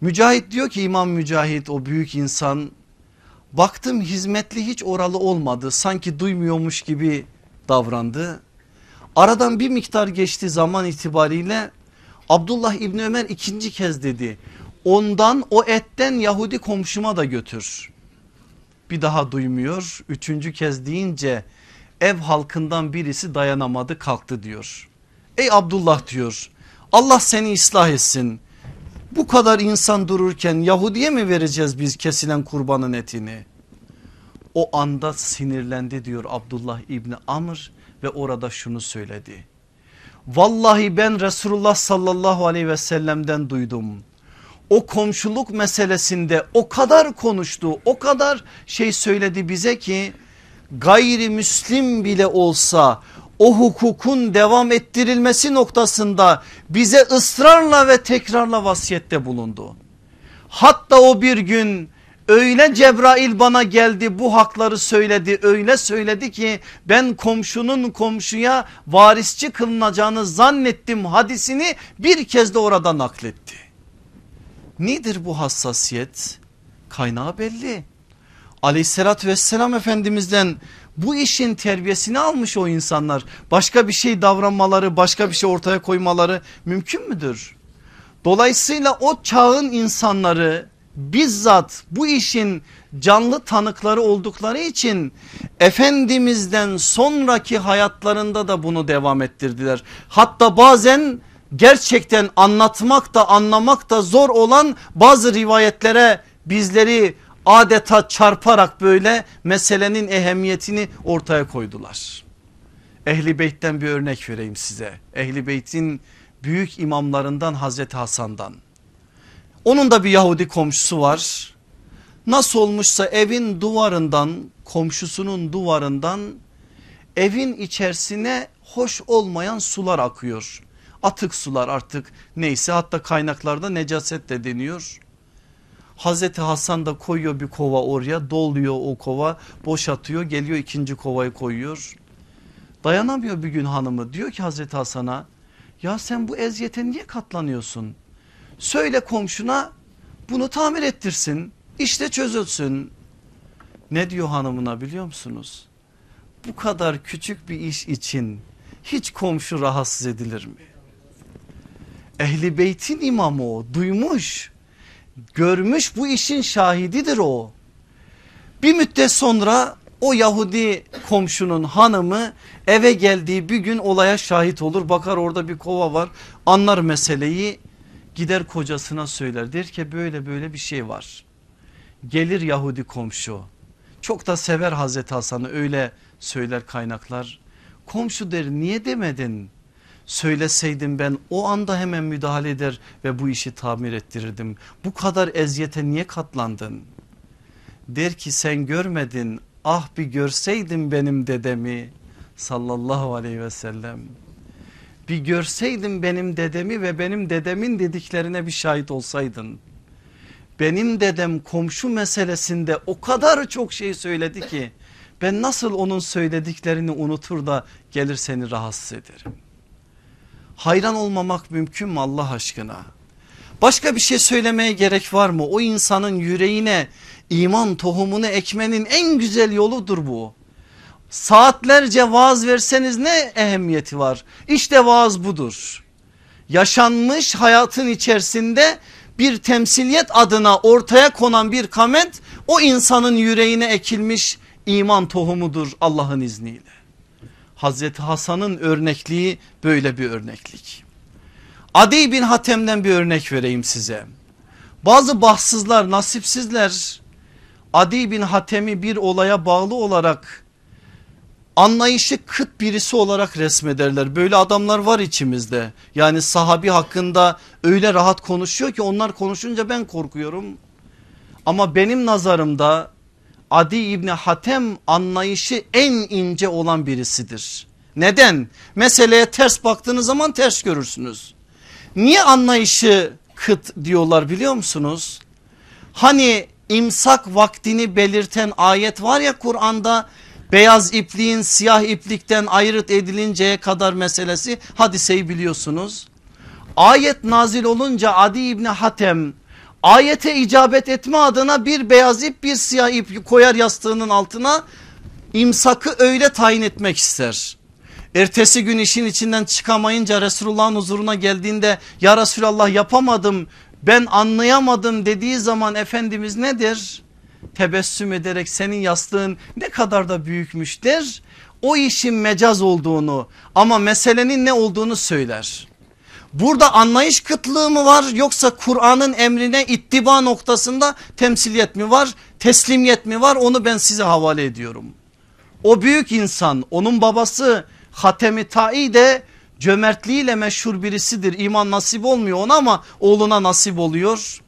Mücahit diyor ki İmam Mücahit o büyük insan baktım hizmetli hiç oralı olmadı sanki duymuyormuş gibi davrandı. Aradan bir miktar geçti zaman itibariyle Abdullah İbni Ömer ikinci kez dedi ondan o etten Yahudi komşuma da götür. Bir daha duymuyor üçüncü kez deyince ev halkından birisi dayanamadı kalktı diyor. Ey Abdullah diyor Allah seni ıslah etsin. Bu kadar insan dururken Yahudi'ye mi vereceğiz biz kesilen kurbanın etini? O anda sinirlendi diyor Abdullah İbni Amr ve orada şunu söyledi. Vallahi ben Resulullah sallallahu aleyhi ve sellem'den duydum. O komşuluk meselesinde o kadar konuştu o kadar şey söyledi bize ki gayrimüslim bile olsa o hukukun devam ettirilmesi noktasında bize ısrarla ve tekrarla vasiyette bulundu. Hatta o bir gün öyle Cebrail bana geldi bu hakları söyledi öyle söyledi ki ben komşunun komşuya varisçi kılınacağını zannettim hadisini bir kez de orada nakletti. Nedir bu hassasiyet? Kaynağı belli. Aleyhissalatü vesselam efendimizden bu işin terbiyesini almış o insanlar. Başka bir şey davranmaları başka bir şey ortaya koymaları mümkün müdür? Dolayısıyla o çağın insanları bizzat bu işin canlı tanıkları oldukları için Efendimiz'den sonraki hayatlarında da bunu devam ettirdiler. Hatta bazen gerçekten anlatmak da anlamak da zor olan bazı rivayetlere bizleri adeta çarparak böyle meselenin ehemmiyetini ortaya koydular. Ehli Beyt'ten bir örnek vereyim size. Ehli Beyt'in büyük imamlarından Hazreti Hasan'dan. Onun da bir Yahudi komşusu var. Nasıl olmuşsa evin duvarından komşusunun duvarından evin içerisine hoş olmayan sular akıyor. Atık sular artık neyse hatta kaynaklarda necaset de deniyor. Hazreti Hasan da koyuyor bir kova oraya doluyor o kova boşatıyor geliyor ikinci kovayı koyuyor. Dayanamıyor bir gün hanımı diyor ki Hazreti Hasan'a ya sen bu eziyete niye katlanıyorsun? Söyle komşuna bunu tamir ettirsin işte çözülsün. Ne diyor hanımına biliyor musunuz? Bu kadar küçük bir iş için hiç komşu rahatsız edilir mi? Ehli beytin imamı o duymuş görmüş bu işin şahididir o. Bir müddet sonra o Yahudi komşunun hanımı eve geldiği bir gün olaya şahit olur. Bakar orada bir kova var anlar meseleyi gider kocasına söyler. Der ki böyle böyle bir şey var. Gelir Yahudi komşu çok da sever Hazreti Hasan'ı öyle söyler kaynaklar. Komşu der niye demedin söyleseydim ben o anda hemen müdahale eder ve bu işi tamir ettirirdim. Bu kadar eziyete niye katlandın? Der ki sen görmedin ah bir görseydin benim dedemi sallallahu aleyhi ve sellem. Bir görseydin benim dedemi ve benim dedemin dediklerine bir şahit olsaydın. Benim dedem komşu meselesinde o kadar çok şey söyledi ki ben nasıl onun söylediklerini unutur da gelir seni rahatsız ederim. Hayran olmamak mümkün mü Allah aşkına? Başka bir şey söylemeye gerek var mı? O insanın yüreğine iman tohumunu ekmenin en güzel yoludur bu. Saatlerce vaaz verseniz ne ehemmiyeti var? İşte vaaz budur. Yaşanmış hayatın içerisinde bir temsiliyet adına ortaya konan bir kamet o insanın yüreğine ekilmiş iman tohumudur Allah'ın izniyle. Hazreti Hasan'ın örnekliği böyle bir örneklik. Adi bin Hatem'den bir örnek vereyim size. Bazı bahtsızlar nasipsizler Adi bin Hatem'i bir olaya bağlı olarak anlayışı kıt birisi olarak resmederler. Böyle adamlar var içimizde. Yani sahabi hakkında öyle rahat konuşuyor ki onlar konuşunca ben korkuyorum. Ama benim nazarımda Adi İbni Hatem anlayışı en ince olan birisidir. Neden? Meseleye ters baktığınız zaman ters görürsünüz. Niye anlayışı kıt diyorlar biliyor musunuz? Hani imsak vaktini belirten ayet var ya Kur'an'da beyaz ipliğin siyah iplikten ayrıt edilinceye kadar meselesi hadiseyi biliyorsunuz. Ayet nazil olunca Adi İbni Hatem ayete icabet etme adına bir beyaz ip bir siyah ip koyar yastığının altına imsakı öyle tayin etmek ister. Ertesi gün işin içinden çıkamayınca Resulullah'ın huzuruna geldiğinde ya Resulallah yapamadım ben anlayamadım dediği zaman Efendimiz nedir? Tebessüm ederek senin yastığın ne kadar da büyükmüş der. O işin mecaz olduğunu ama meselenin ne olduğunu söyler. Burada anlayış kıtlığı mı var yoksa Kur'an'ın emrine ittiba noktasında temsiliyet mi var teslimiyet mi var onu ben size havale ediyorum. O büyük insan onun babası Hatemi Ta'i de cömertliğiyle meşhur birisidir. İman nasip olmuyor ona ama oğluna nasip oluyor.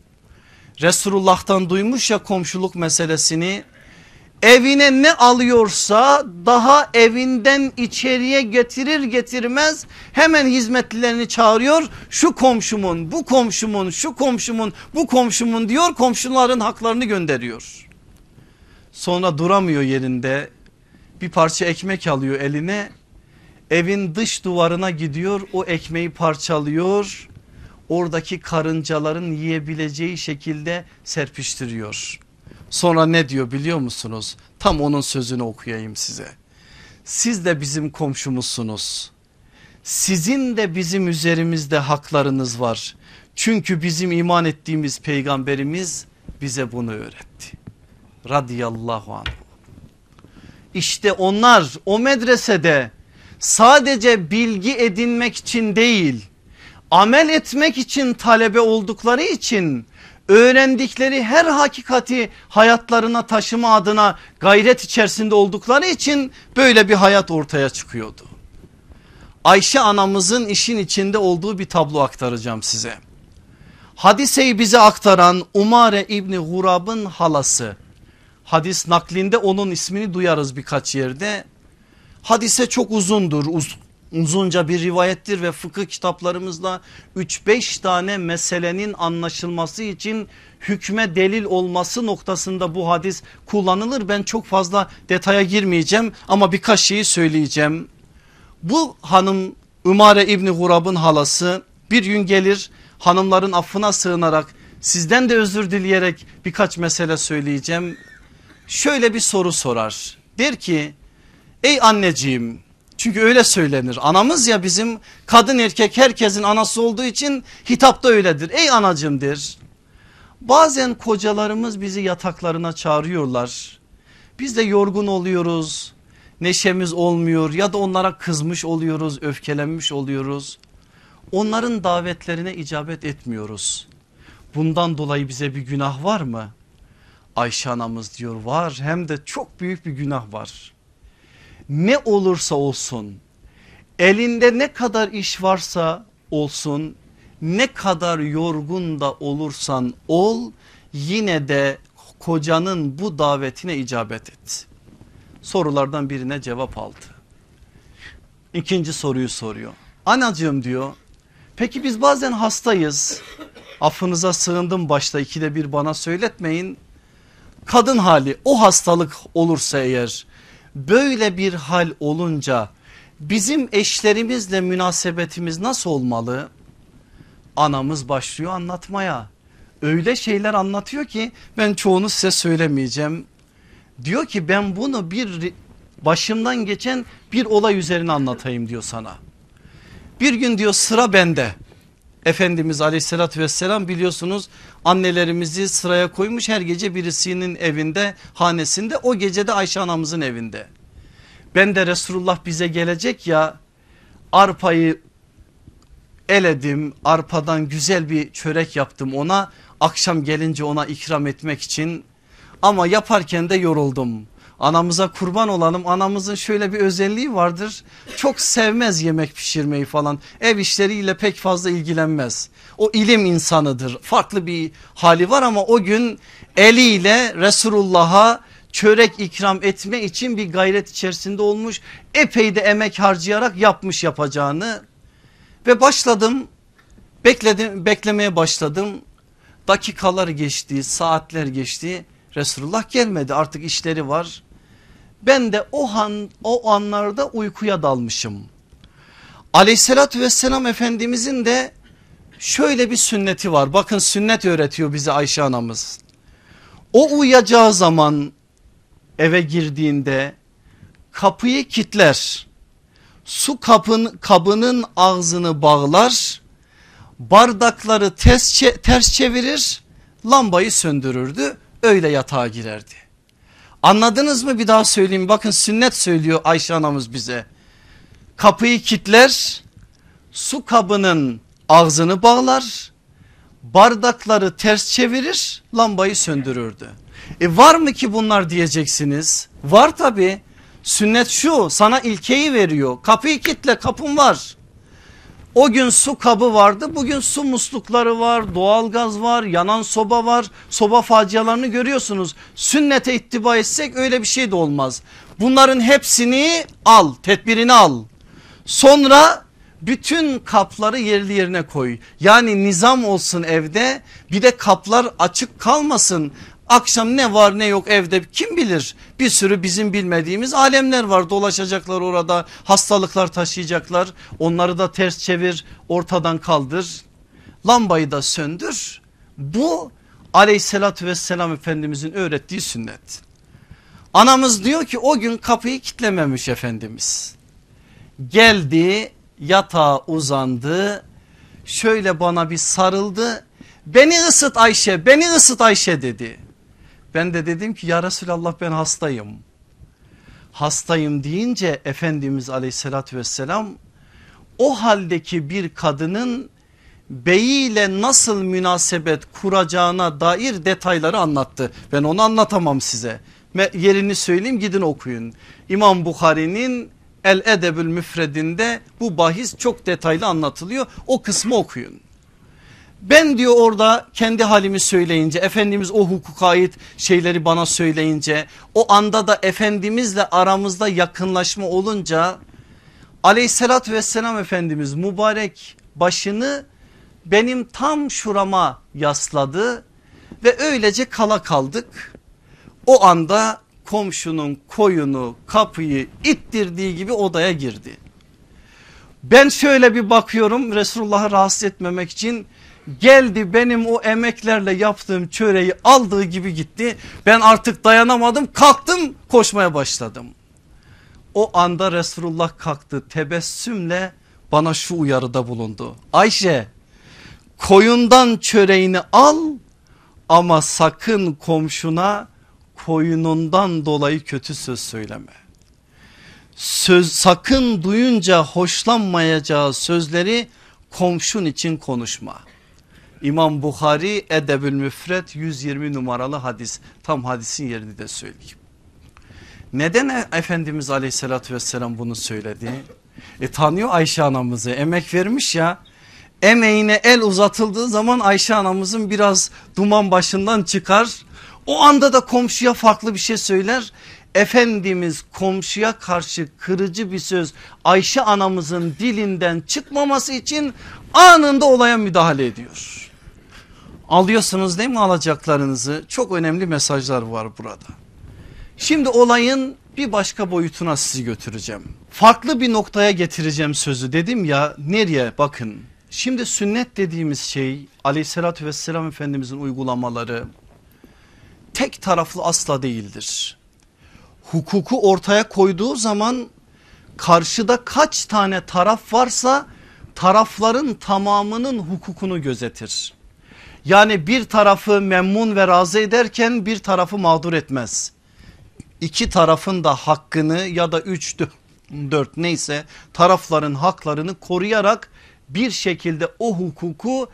Resulullah'tan duymuş ya komşuluk meselesini evine ne alıyorsa daha evinden içeriye getirir getirmez hemen hizmetlilerini çağırıyor. Şu komşumun bu komşumun şu komşumun bu komşumun diyor komşuların haklarını gönderiyor. Sonra duramıyor yerinde bir parça ekmek alıyor eline evin dış duvarına gidiyor o ekmeği parçalıyor oradaki karıncaların yiyebileceği şekilde serpiştiriyor. Sonra ne diyor biliyor musunuz? Tam onun sözünü okuyayım size. Siz de bizim komşumuzsunuz. Sizin de bizim üzerimizde haklarınız var. Çünkü bizim iman ettiğimiz peygamberimiz bize bunu öğretti. Radiyallahu anh. İşte onlar o medresede sadece bilgi edinmek için değil amel etmek için talebe oldukları için öğrendikleri her hakikati hayatlarına taşıma adına gayret içerisinde oldukları için böyle bir hayat ortaya çıkıyordu. Ayşe anamızın işin içinde olduğu bir tablo aktaracağım size. Hadiseyi bize aktaran Umare İbni Hurab'ın halası. Hadis naklinde onun ismini duyarız birkaç yerde. Hadise çok uzundur. Uz uzunca bir rivayettir ve fıkıh kitaplarımızda 3-5 tane meselenin anlaşılması için hükme delil olması noktasında bu hadis kullanılır. Ben çok fazla detaya girmeyeceğim ama birkaç şeyi söyleyeceğim. Bu hanım Ümare İbni Hurab'ın halası bir gün gelir hanımların affına sığınarak sizden de özür dileyerek birkaç mesele söyleyeceğim. Şöyle bir soru sorar der ki ey anneciğim çünkü öyle söylenir anamız ya bizim kadın erkek herkesin anası olduğu için hitapta öyledir ey anacığım der. Bazen kocalarımız bizi yataklarına çağırıyorlar biz de yorgun oluyoruz neşemiz olmuyor ya da onlara kızmış oluyoruz öfkelenmiş oluyoruz. Onların davetlerine icabet etmiyoruz. Bundan dolayı bize bir günah var mı? Ayşe anamız diyor var hem de çok büyük bir günah var. Ne olursa olsun elinde ne kadar iş varsa olsun ne kadar yorgun da olursan ol yine de kocanın bu davetine icabet et sorulardan birine cevap aldı. İkinci soruyu soruyor. Anacığım diyor peki biz bazen hastayız affınıza sığındım başta ikide bir bana söyletmeyin. Kadın hali o hastalık olursa eğer böyle bir hal olunca bizim eşlerimizle münasebetimiz nasıl olmalı? Anamız başlıyor anlatmaya öyle şeyler anlatıyor ki ben çoğunu size söylemeyeceğim. Diyor ki ben bunu bir başımdan geçen bir olay üzerine anlatayım diyor sana. Bir gün diyor sıra bende. Efendimiz aleyhissalatü vesselam biliyorsunuz annelerimizi sıraya koymuş her gece birisinin evinde hanesinde o gece de Ayşe anamızın evinde. Ben de Resulullah bize gelecek ya arpayı eledim arpadan güzel bir çörek yaptım ona akşam gelince ona ikram etmek için ama yaparken de yoruldum. Anamıza kurban olalım. Anamızın şöyle bir özelliği vardır. Çok sevmez yemek pişirmeyi falan. Ev işleriyle pek fazla ilgilenmez. O ilim insanıdır. Farklı bir hali var ama o gün eliyle Resulullah'a çörek ikram etme için bir gayret içerisinde olmuş. Epey de emek harcayarak yapmış yapacağını. Ve başladım. Bekledim beklemeye başladım. Dakikalar geçti saatler geçti. Resulullah gelmedi. Artık işleri var. Ben de o an o anlarda uykuya dalmışım. Aleyhissalatü vesselam Efendimizin de şöyle bir sünneti var. Bakın sünnet öğretiyor bize Ayşe anamız. O uyuyacağı zaman eve girdiğinde kapıyı kitler. Su kapın, kabının ağzını bağlar. Bardakları ters, ters çevirir. Lambayı söndürürdü öyle yatağa girerdi. Anladınız mı? Bir daha söyleyeyim. Bakın sünnet söylüyor Ayşe anamız bize. Kapıyı kitler su kabının ağzını bağlar bardakları ters çevirir lambayı söndürürdü. E var mı ki bunlar diyeceksiniz? Var tabi sünnet şu sana ilkeyi veriyor. Kapıyı kitle kapın var o gün su kabı vardı bugün su muslukları var doğalgaz var yanan soba var soba facialarını görüyorsunuz. Sünnete ittiba etsek öyle bir şey de olmaz. Bunların hepsini al tedbirini al sonra bütün kapları yerli yerine koy. Yani nizam olsun evde bir de kaplar açık kalmasın. Akşam ne var ne yok evde kim bilir? Bir sürü bizim bilmediğimiz alemler var. Dolaşacaklar orada hastalıklar taşıyacaklar. Onları da ters çevir ortadan kaldır. Lambayı da söndür. Bu aleyhissalatü vesselam efendimizin öğrettiği sünnet. Anamız diyor ki o gün kapıyı kitlememiş efendimiz. Geldi yatağa uzandı. Şöyle bana bir sarıldı. Beni ısıt Ayşe beni ısıt Ayşe dedi. Ben de dedim ki ya Resulallah ben hastayım. Hastayım deyince Efendimiz aleyhissalatü vesselam o haldeki bir kadının beyiyle nasıl münasebet kuracağına dair detayları anlattı. Ben onu anlatamam size. Yerini söyleyeyim gidin okuyun. İmam Bukhari'nin El Edebül Müfredinde bu bahis çok detaylı anlatılıyor. O kısmı okuyun. Ben diyor orada kendi halimi söyleyince Efendimiz o hukuka ait şeyleri bana söyleyince o anda da Efendimizle aramızda yakınlaşma olunca aleyhissalatü vesselam Efendimiz mübarek başını benim tam şurama yasladı ve öylece kala kaldık. O anda komşunun koyunu kapıyı ittirdiği gibi odaya girdi. Ben şöyle bir bakıyorum Resulullah'ı rahatsız etmemek için geldi benim o emeklerle yaptığım çöreği aldığı gibi gitti. Ben artık dayanamadım kalktım koşmaya başladım. O anda Resulullah kalktı tebessümle bana şu uyarıda bulundu. Ayşe koyundan çöreğini al ama sakın komşuna koyunundan dolayı kötü söz söyleme. Söz sakın duyunca hoşlanmayacağı sözleri komşun için konuşma. İmam Bukhari Edebül Müfret 120 numaralı hadis tam hadisin yerini de söyleyeyim. Neden e- Efendimiz aleyhissalatü vesselam bunu söyledi? E tanıyor Ayşe anamızı emek vermiş ya emeğine el uzatıldığı zaman Ayşe anamızın biraz duman başından çıkar. O anda da komşuya farklı bir şey söyler. Efendimiz komşuya karşı kırıcı bir söz Ayşe anamızın dilinden çıkmaması için anında olaya müdahale ediyor. Alıyorsunuz değil mi alacaklarınızı? Çok önemli mesajlar var burada. Şimdi olayın bir başka boyutuna sizi götüreceğim. Farklı bir noktaya getireceğim sözü dedim ya nereye bakın. Şimdi sünnet dediğimiz şey aleyhissalatü vesselam efendimizin uygulamaları tek taraflı asla değildir. Hukuku ortaya koyduğu zaman karşıda kaç tane taraf varsa tarafların tamamının hukukunu gözetir. Yani bir tarafı memnun ve razı ederken bir tarafı mağdur etmez. İki tarafın da hakkını ya da üç dört neyse tarafların haklarını koruyarak bir şekilde o hukuku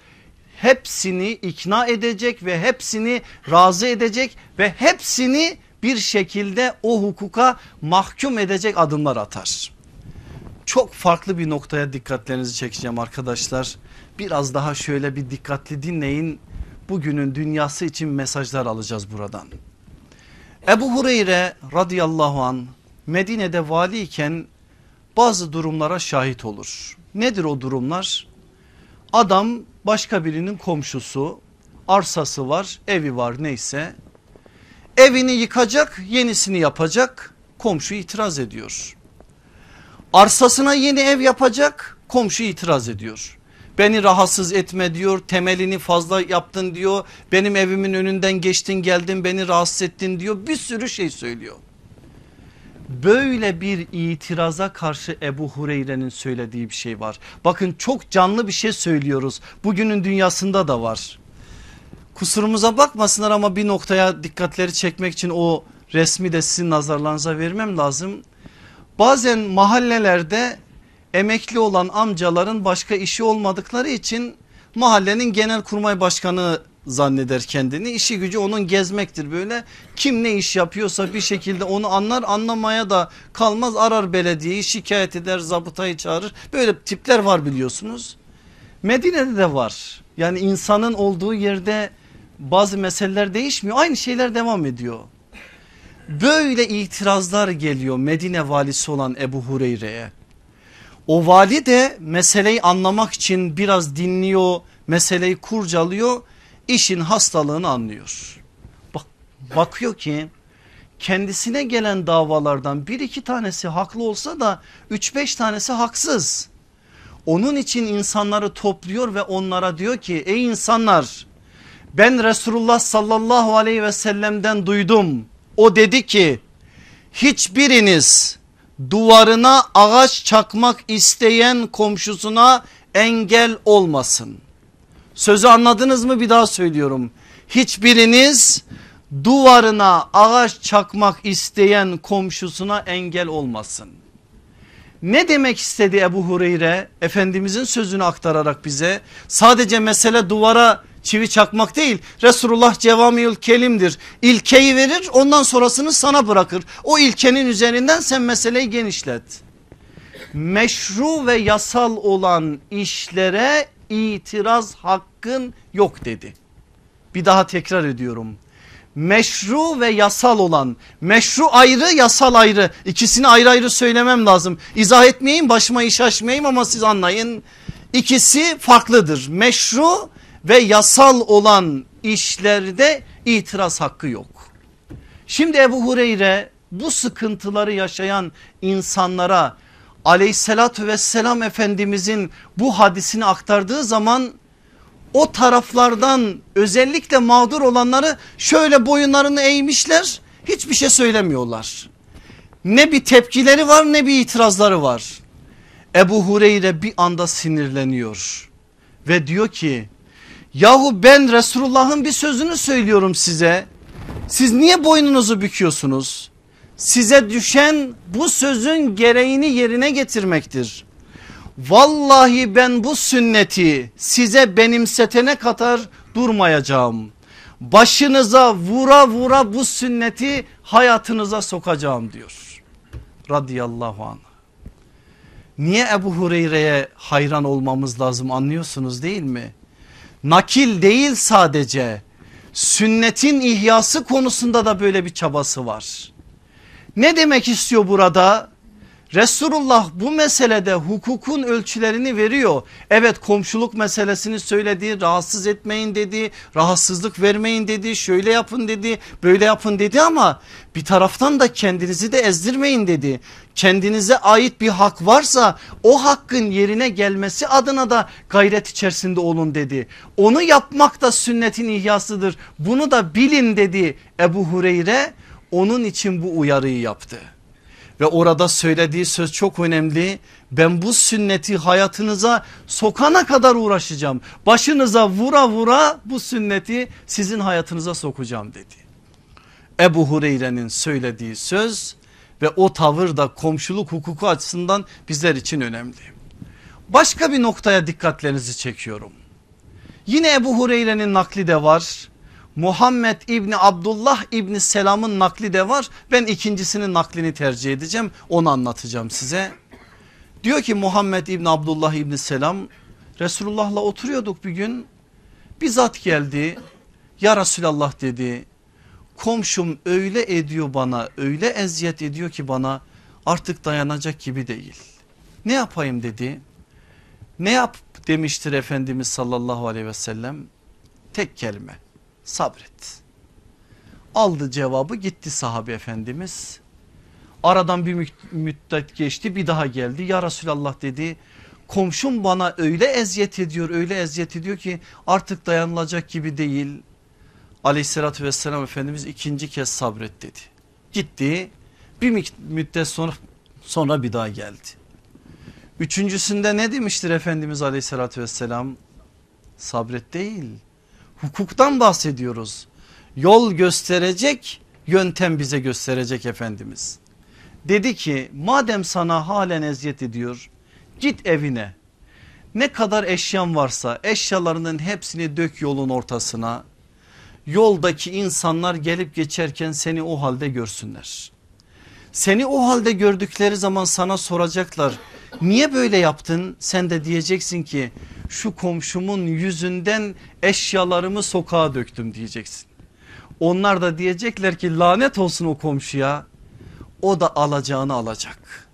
hepsini ikna edecek ve hepsini razı edecek ve hepsini bir şekilde o hukuka mahkum edecek adımlar atar. Çok farklı bir noktaya dikkatlerinizi çekeceğim arkadaşlar. Biraz daha şöyle bir dikkatli dinleyin. Bugünün dünyası için mesajlar alacağız buradan. Ebu Hureyre radıyallahu an Medine'de valiyken bazı durumlara şahit olur. Nedir o durumlar? Adam başka birinin komşusu arsası var evi var neyse evini yıkacak yenisini yapacak komşu itiraz ediyor. Arsasına yeni ev yapacak komşu itiraz ediyor. Beni rahatsız etme diyor temelini fazla yaptın diyor benim evimin önünden geçtin geldin beni rahatsız ettin diyor bir sürü şey söylüyor. Böyle bir itiraza karşı Ebu Hureyre'nin söylediği bir şey var. Bakın çok canlı bir şey söylüyoruz. Bugünün dünyasında da var. Kusurumuza bakmasınlar ama bir noktaya dikkatleri çekmek için o resmi de sizin nazarlarınıza vermem lazım. Bazen mahallelerde emekli olan amcaların başka işi olmadıkları için mahallenin genel kurmay başkanı zanneder kendini. İşi gücü onun gezmektir böyle. Kim ne iş yapıyorsa bir şekilde onu anlar anlamaya da kalmaz arar belediyeyi şikayet eder zabıtayı çağırır. Böyle tipler var biliyorsunuz. Medine'de de var. Yani insanın olduğu yerde bazı meseleler değişmiyor. Aynı şeyler devam ediyor. Böyle itirazlar geliyor Medine valisi olan Ebu Hureyre'ye. O vali de meseleyi anlamak için biraz dinliyor, meseleyi kurcalıyor işin hastalığını anlıyor. Bak, bakıyor ki kendisine gelen davalardan bir iki tanesi haklı olsa da üç beş tanesi haksız. Onun için insanları topluyor ve onlara diyor ki ey insanlar ben Resulullah sallallahu aleyhi ve sellem'den duydum. O dedi ki hiçbiriniz duvarına ağaç çakmak isteyen komşusuna engel olmasın. Sözü anladınız mı bir daha söylüyorum. Hiçbiriniz duvarına ağaç çakmak isteyen komşusuna engel olmasın. Ne demek istedi Ebu Hureyre? Efendimizin sözünü aktararak bize sadece mesele duvara çivi çakmak değil. Resulullah cevamiyül kelimdir. İlkeyi verir ondan sonrasını sana bırakır. O ilkenin üzerinden sen meseleyi genişlet. Meşru ve yasal olan işlere itiraz hakkın yok dedi. Bir daha tekrar ediyorum meşru ve yasal olan meşru ayrı yasal ayrı ikisini ayrı ayrı söylemem lazım. İzah etmeyeyim başıma iş açmayayım ama siz anlayın. İkisi farklıdır meşru ve yasal olan işlerde itiraz hakkı yok. Şimdi Ebu Hureyre bu sıkıntıları yaşayan insanlara aleyhissalatü vesselam efendimizin bu hadisini aktardığı zaman o taraflardan özellikle mağdur olanları şöyle boyunlarını eğmişler hiçbir şey söylemiyorlar. Ne bir tepkileri var ne bir itirazları var. Ebu Hureyre bir anda sinirleniyor ve diyor ki yahu ben Resulullah'ın bir sözünü söylüyorum size. Siz niye boynunuzu büküyorsunuz? Size düşen bu sözün gereğini yerine getirmektir. Vallahi ben bu sünneti size benimsetene kadar durmayacağım. Başınıza vura vura bu sünneti hayatınıza sokacağım diyor. Radıyallahu anh. Niye Ebu Hureyre'ye hayran olmamız lazım anlıyorsunuz değil mi? Nakil değil sadece sünnetin ihyası konusunda da böyle bir çabası var. Ne demek istiyor burada? Resulullah bu meselede hukukun ölçülerini veriyor. Evet komşuluk meselesini söyledi rahatsız etmeyin dedi rahatsızlık vermeyin dedi şöyle yapın dedi böyle yapın dedi ama bir taraftan da kendinizi de ezdirmeyin dedi. Kendinize ait bir hak varsa o hakkın yerine gelmesi adına da gayret içerisinde olun dedi. Onu yapmak da sünnetin ihyasıdır bunu da bilin dedi Ebu Hureyre onun için bu uyarıyı yaptı. Ve orada söylediği söz çok önemli. Ben bu sünneti hayatınıza sokana kadar uğraşacağım. Başınıza vura vura bu sünneti sizin hayatınıza sokacağım dedi. Ebu Hureyre'nin söylediği söz ve o tavır da komşuluk hukuku açısından bizler için önemli. Başka bir noktaya dikkatlerinizi çekiyorum. Yine Ebu Hureyre'nin nakli de var. Muhammed İbni Abdullah İbni Selam'ın nakli de var. Ben ikincisinin naklini tercih edeceğim. Onu anlatacağım size. Diyor ki Muhammed İbni Abdullah İbni Selam Resulullah'la oturuyorduk bir gün. Bir zat geldi. Ya Resulallah dedi. Komşum öyle ediyor bana öyle eziyet ediyor ki bana artık dayanacak gibi değil. Ne yapayım dedi. Ne yap demiştir Efendimiz sallallahu aleyhi ve sellem. Tek kelime sabret. Aldı cevabı gitti sahabe efendimiz. Aradan bir müddet geçti bir daha geldi. Ya Resulallah dedi komşum bana öyle eziyet ediyor öyle eziyet ediyor ki artık dayanılacak gibi değil. Aleyhissalatü vesselam Efendimiz ikinci kez sabret dedi. Gitti bir müddet sonra, sonra bir daha geldi. Üçüncüsünde ne demiştir Efendimiz aleyhissalatü vesselam? Sabret değil hukuktan bahsediyoruz. Yol gösterecek yöntem bize gösterecek Efendimiz. Dedi ki madem sana halen eziyet ediyor git evine ne kadar eşyan varsa eşyalarının hepsini dök yolun ortasına. Yoldaki insanlar gelip geçerken seni o halde görsünler. Seni o halde gördükleri zaman sana soracaklar niye böyle yaptın? Sen de diyeceksin ki şu komşumun yüzünden eşyalarımı sokağa döktüm diyeceksin. Onlar da diyecekler ki lanet olsun o komşuya o da alacağını alacak.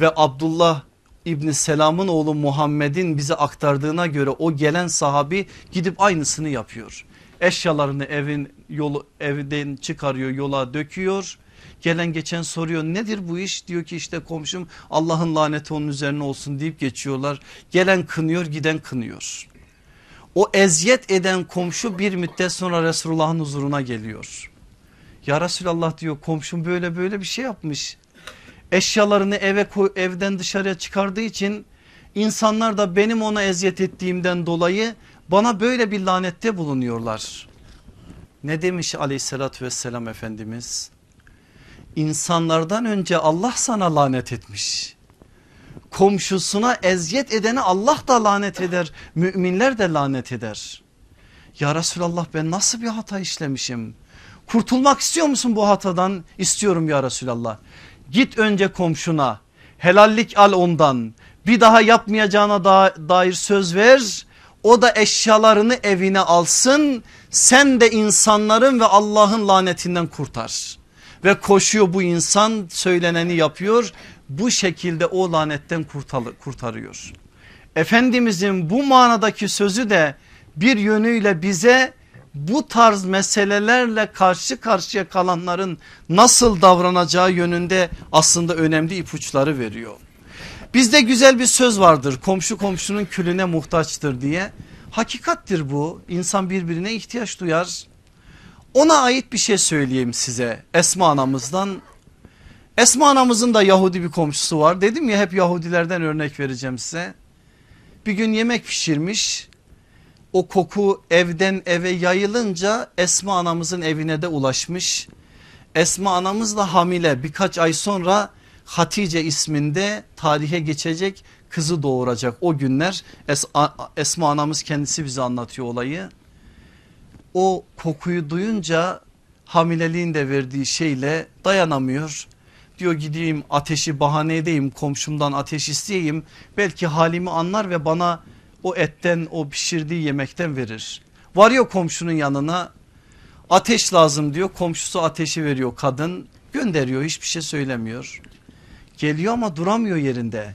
Ve Abdullah İbni Selam'ın oğlu Muhammed'in bize aktardığına göre o gelen sahabi gidip aynısını yapıyor. Eşyalarını evin yolu evden çıkarıyor yola döküyor Gelen geçen soruyor nedir bu iş diyor ki işte komşum Allah'ın laneti onun üzerine olsun deyip geçiyorlar. Gelen kınıyor giden kınıyor. O eziyet eden komşu bir müddet sonra Resulullah'ın huzuruna geliyor. Ya Resulallah diyor komşum böyle böyle bir şey yapmış. Eşyalarını eve koy, evden dışarıya çıkardığı için insanlar da benim ona eziyet ettiğimden dolayı Bana böyle bir lanette bulunuyorlar. Ne demiş aleyhissalatü vesselam Efendimiz? İnsanlardan önce Allah sana lanet etmiş. Komşusuna eziyet edeni Allah da lanet eder. Müminler de lanet eder. Ya Resulallah ben nasıl bir hata işlemişim? Kurtulmak istiyor musun bu hatadan? İstiyorum ya Resulallah. Git önce komşuna helallik al ondan bir daha yapmayacağına dair söz ver. O da eşyalarını evine alsın sen de insanların ve Allah'ın lanetinden kurtar. Ve koşuyor bu insan söyleneni yapıyor bu şekilde o lanetten kurtarıyor. Efendimizin bu manadaki sözü de bir yönüyle bize bu tarz meselelerle karşı karşıya kalanların nasıl davranacağı yönünde aslında önemli ipuçları veriyor. Bizde güzel bir söz vardır komşu komşunun külüne muhtaçtır diye. Hakikattir bu insan birbirine ihtiyaç duyar. Ona ait bir şey söyleyeyim size Esma anamızdan. Esma anamızın da Yahudi bir komşusu var dedim ya hep Yahudilerden örnek vereceğim size. Bir gün yemek pişirmiş o koku evden eve yayılınca Esma anamızın evine de ulaşmış. Esma anamız da hamile birkaç ay sonra Hatice isminde tarihe geçecek kızı doğuracak o günler es Esma anamız kendisi bize anlatıyor olayı. O kokuyu duyunca hamileliğin de verdiği şeyle dayanamıyor. Diyor gideyim ateşi bahane edeyim komşumdan ateş isteyeyim belki halimi anlar ve bana o etten o pişirdiği yemekten verir. Varıyor komşunun yanına ateş lazım diyor komşusu ateşi veriyor kadın gönderiyor hiçbir şey söylemiyor. Geliyor ama duramıyor yerinde.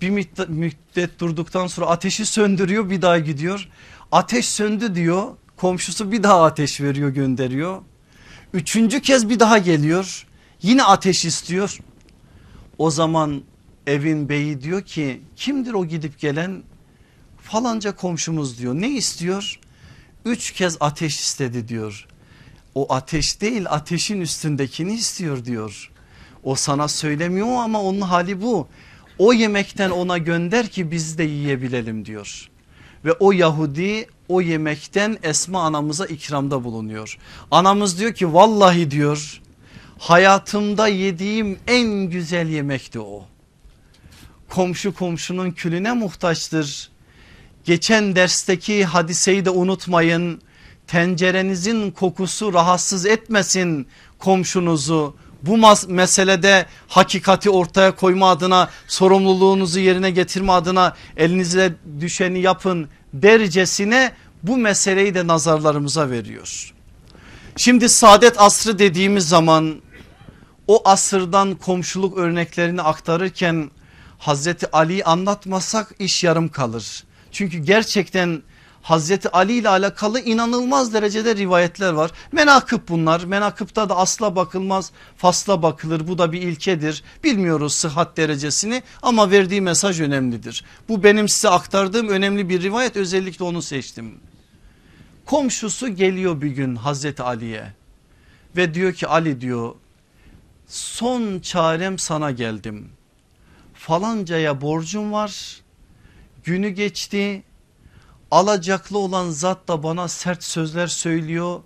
Bir müddet durduktan sonra ateşi söndürüyor bir daha gidiyor. Ateş söndü diyor komşusu bir daha ateş veriyor gönderiyor. Üçüncü kez bir daha geliyor yine ateş istiyor. O zaman evin beyi diyor ki kimdir o gidip gelen falanca komşumuz diyor ne istiyor? Üç kez ateş istedi diyor. O ateş değil ateşin üstündekini istiyor diyor. O sana söylemiyor ama onun hali bu. O yemekten ona gönder ki biz de yiyebilelim diyor. Ve o Yahudi o yemekten Esma anamıza ikramda bulunuyor. Anamız diyor ki vallahi diyor hayatımda yediğim en güzel yemekti o. Komşu komşunun külüne muhtaçtır. Geçen dersteki hadiseyi de unutmayın. Tencerenizin kokusu rahatsız etmesin komşunuzu. Bu meselede hakikati ortaya koyma adına sorumluluğunuzu yerine getirme adına elinize düşeni yapın dercesine bu meseleyi de nazarlarımıza veriyor. Şimdi saadet asrı dediğimiz zaman o asırdan komşuluk örneklerini aktarırken Hazreti Ali'yi anlatmasak iş yarım kalır. Çünkü gerçekten Hazreti Ali ile alakalı inanılmaz derecede rivayetler var. Menakıp bunlar. Menakıpta da asla bakılmaz fasla bakılır. Bu da bir ilkedir. Bilmiyoruz sıhhat derecesini ama verdiği mesaj önemlidir. Bu benim size aktardığım önemli bir rivayet özellikle onu seçtim. Komşusu geliyor bir gün Hazreti Ali'ye ve diyor ki Ali diyor son çarem sana geldim. Falancaya borcum var günü geçti alacaklı olan zat da bana sert sözler söylüyor.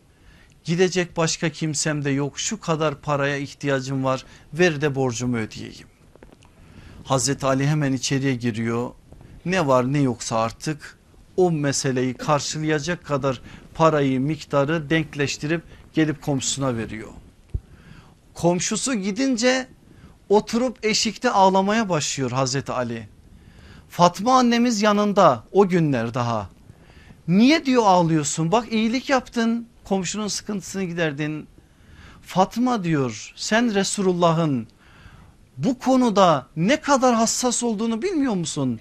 Gidecek başka kimsem de yok şu kadar paraya ihtiyacım var ver de borcumu ödeyeyim. Hazreti Ali hemen içeriye giriyor ne var ne yoksa artık o meseleyi karşılayacak kadar parayı miktarı denkleştirip gelip komşusuna veriyor. Komşusu gidince oturup eşikte ağlamaya başlıyor Hazreti Ali. Fatma annemiz yanında o günler daha. Niye diyor ağlıyorsun bak iyilik yaptın komşunun sıkıntısını giderdin. Fatma diyor sen Resulullah'ın bu konuda ne kadar hassas olduğunu bilmiyor musun?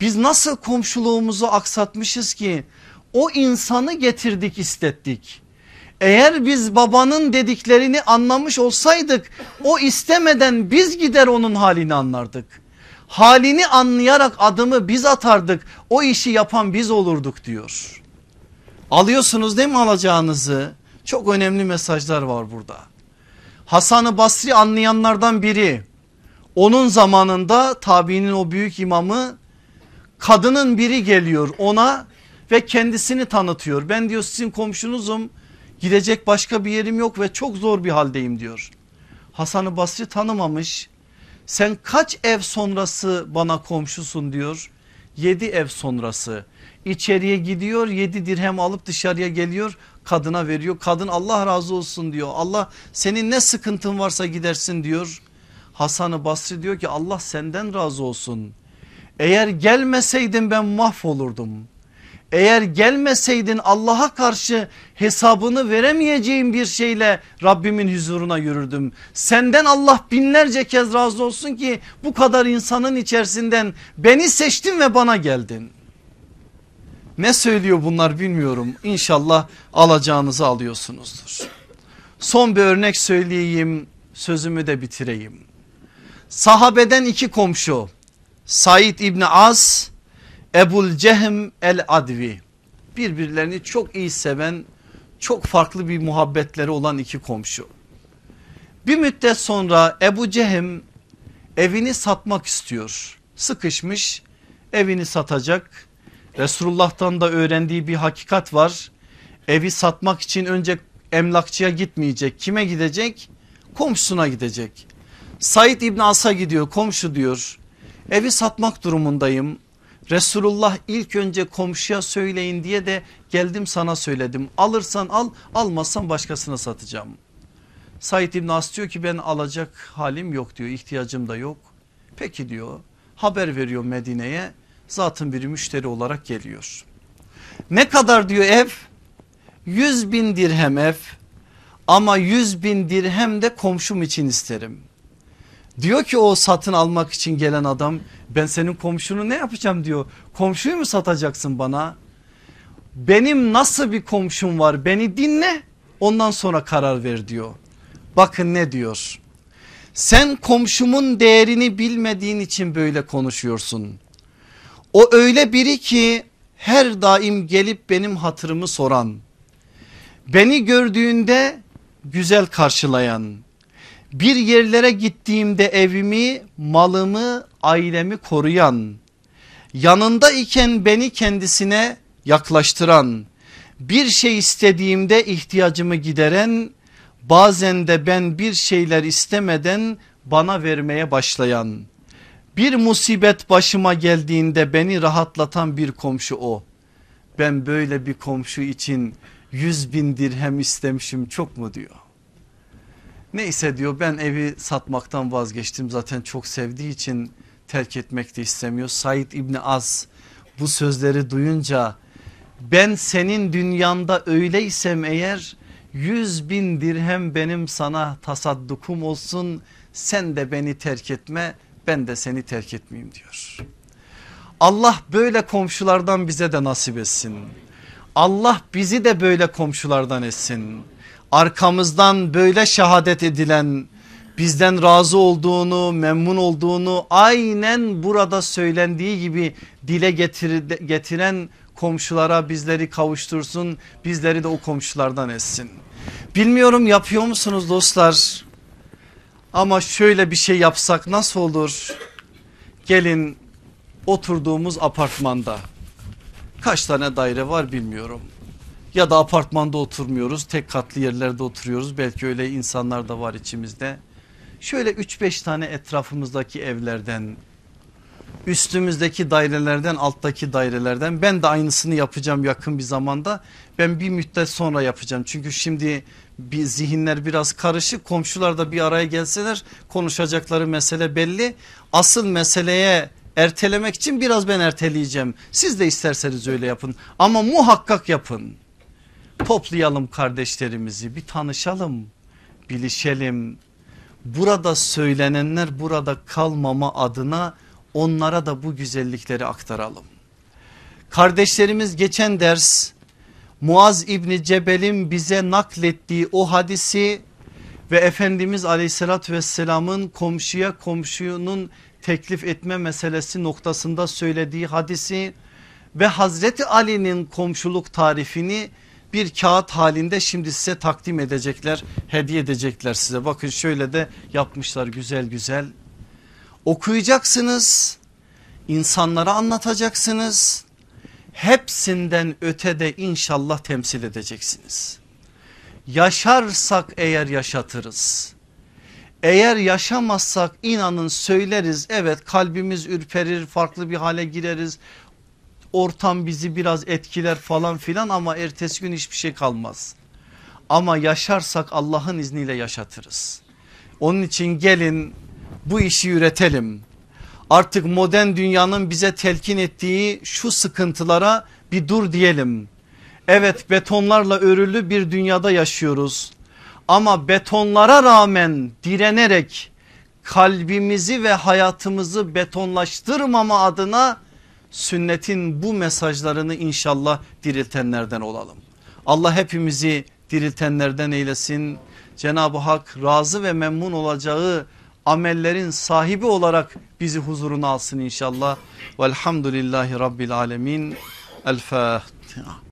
Biz nasıl komşuluğumuzu aksatmışız ki o insanı getirdik istettik. Eğer biz babanın dediklerini anlamış olsaydık o istemeden biz gider onun halini anlardık halini anlayarak adımı biz atardık o işi yapan biz olurduk diyor. Alıyorsunuz değil mi alacağınızı? Çok önemli mesajlar var burada. Hasan-ı Basri anlayanlardan biri. Onun zamanında tabiinin o büyük imamı kadının biri geliyor ona ve kendisini tanıtıyor. Ben diyor sizin komşunuzum gidecek başka bir yerim yok ve çok zor bir haldeyim diyor. Hasan-ı Basri tanımamış sen kaç ev sonrası bana komşusun diyor. Yedi ev sonrası içeriye gidiyor yedi dirhem alıp dışarıya geliyor kadına veriyor. Kadın Allah razı olsun diyor Allah senin ne sıkıntın varsa gidersin diyor. Hasan-ı Basri diyor ki Allah senden razı olsun. Eğer gelmeseydin ben mahvolurdum. Eğer gelmeseydin Allah'a karşı hesabını veremeyeceğim bir şeyle Rabbimin huzuruna yürürdüm. Senden Allah binlerce kez razı olsun ki bu kadar insanın içerisinden beni seçtin ve bana geldin. Ne söylüyor bunlar bilmiyorum. İnşallah alacağınızı alıyorsunuzdur. Son bir örnek söyleyeyim sözümü de bitireyim. Sahabeden iki komşu Said İbni Az Ebul Cehm el Advi birbirlerini çok iyi seven çok farklı bir muhabbetleri olan iki komşu. Bir müddet sonra Ebu Cehm evini satmak istiyor. Sıkışmış evini satacak. Resulullah'tan da öğrendiği bir hakikat var. Evi satmak için önce emlakçıya gitmeyecek. Kime gidecek? Komşusuna gidecek. Said İbn As'a gidiyor komşu diyor. Evi satmak durumundayım. Resulullah ilk önce komşuya söyleyin diye de geldim sana söyledim. Alırsan al almazsan başkasına satacağım. Said İbn As diyor ki ben alacak halim yok diyor ihtiyacım da yok. Peki diyor haber veriyor Medine'ye zatın biri müşteri olarak geliyor. Ne kadar diyor ev? 100 bin dirhem ev ama 100 bin dirhem de komşum için isterim. Diyor ki o satın almak için gelen adam ben senin komşunu ne yapacağım diyor. Komşuyu mu satacaksın bana? Benim nasıl bir komşum var beni dinle ondan sonra karar ver diyor. Bakın ne diyor. Sen komşumun değerini bilmediğin için böyle konuşuyorsun. O öyle biri ki her daim gelip benim hatırımı soran. Beni gördüğünde güzel karşılayan bir yerlere gittiğimde evimi, malımı, ailemi koruyan, yanında iken beni kendisine yaklaştıran, bir şey istediğimde ihtiyacımı gideren, bazen de ben bir şeyler istemeden bana vermeye başlayan, bir musibet başıma geldiğinde beni rahatlatan bir komşu o. Ben böyle bir komşu için yüz bin dirhem istemişim çok mu diyor. Neyse diyor ben evi satmaktan vazgeçtim zaten çok sevdiği için terk etmek de istemiyor. Said İbni Az bu sözleri duyunca ben senin dünyanda öyleysem eğer yüz bin dirhem benim sana tasaddukum olsun sen de beni terk etme ben de seni terk etmeyeyim diyor. Allah böyle komşulardan bize de nasip etsin. Allah bizi de böyle komşulardan etsin arkamızdan böyle şehadet edilen bizden razı olduğunu memnun olduğunu aynen burada söylendiği gibi dile getir, getiren komşulara bizleri kavuştursun bizleri de o komşulardan etsin. Bilmiyorum yapıyor musunuz dostlar ama şöyle bir şey yapsak nasıl olur? Gelin oturduğumuz apartmanda kaç tane daire var bilmiyorum ya da apartmanda oturmuyoruz tek katlı yerlerde oturuyoruz. Belki öyle insanlar da var içimizde. Şöyle 3-5 tane etrafımızdaki evlerden üstümüzdeki dairelerden alttaki dairelerden ben de aynısını yapacağım yakın bir zamanda. Ben bir müddet sonra yapacağım. Çünkü şimdi bir zihinler biraz karışık. Komşular da bir araya gelseler konuşacakları mesele belli. Asıl meseleye ertelemek için biraz ben erteleyeceğim. Siz de isterseniz öyle yapın. Ama muhakkak yapın toplayalım kardeşlerimizi bir tanışalım bilişelim burada söylenenler burada kalmama adına onlara da bu güzellikleri aktaralım. Kardeşlerimiz geçen ders Muaz İbni Cebel'in bize naklettiği o hadisi ve Efendimiz aleyhissalatü vesselamın komşuya komşunun teklif etme meselesi noktasında söylediği hadisi ve Hazreti Ali'nin komşuluk tarifini bir kağıt halinde şimdi size takdim edecekler hediye edecekler size bakın şöyle de yapmışlar güzel güzel okuyacaksınız insanlara anlatacaksınız hepsinden ötede inşallah temsil edeceksiniz. Yaşarsak eğer yaşatırız. Eğer yaşamazsak inanın söyleriz evet kalbimiz ürperir farklı bir hale gireriz. Ortam bizi biraz etkiler falan filan ama ertesi gün hiçbir şey kalmaz. Ama yaşarsak Allah'ın izniyle yaşatırız. Onun için gelin bu işi üretelim. Artık modern dünyanın bize telkin ettiği şu sıkıntılara bir dur diyelim. Evet betonlarla örülü bir dünyada yaşıyoruz. Ama betonlara rağmen direnerek kalbimizi ve hayatımızı betonlaştırmama adına sünnetin bu mesajlarını inşallah diriltenlerden olalım. Allah hepimizi diriltenlerden eylesin. Cenab-ı Hak razı ve memnun olacağı amellerin sahibi olarak bizi huzuruna alsın inşallah. Velhamdülillahi Rabbil Alemin. El Fatiha.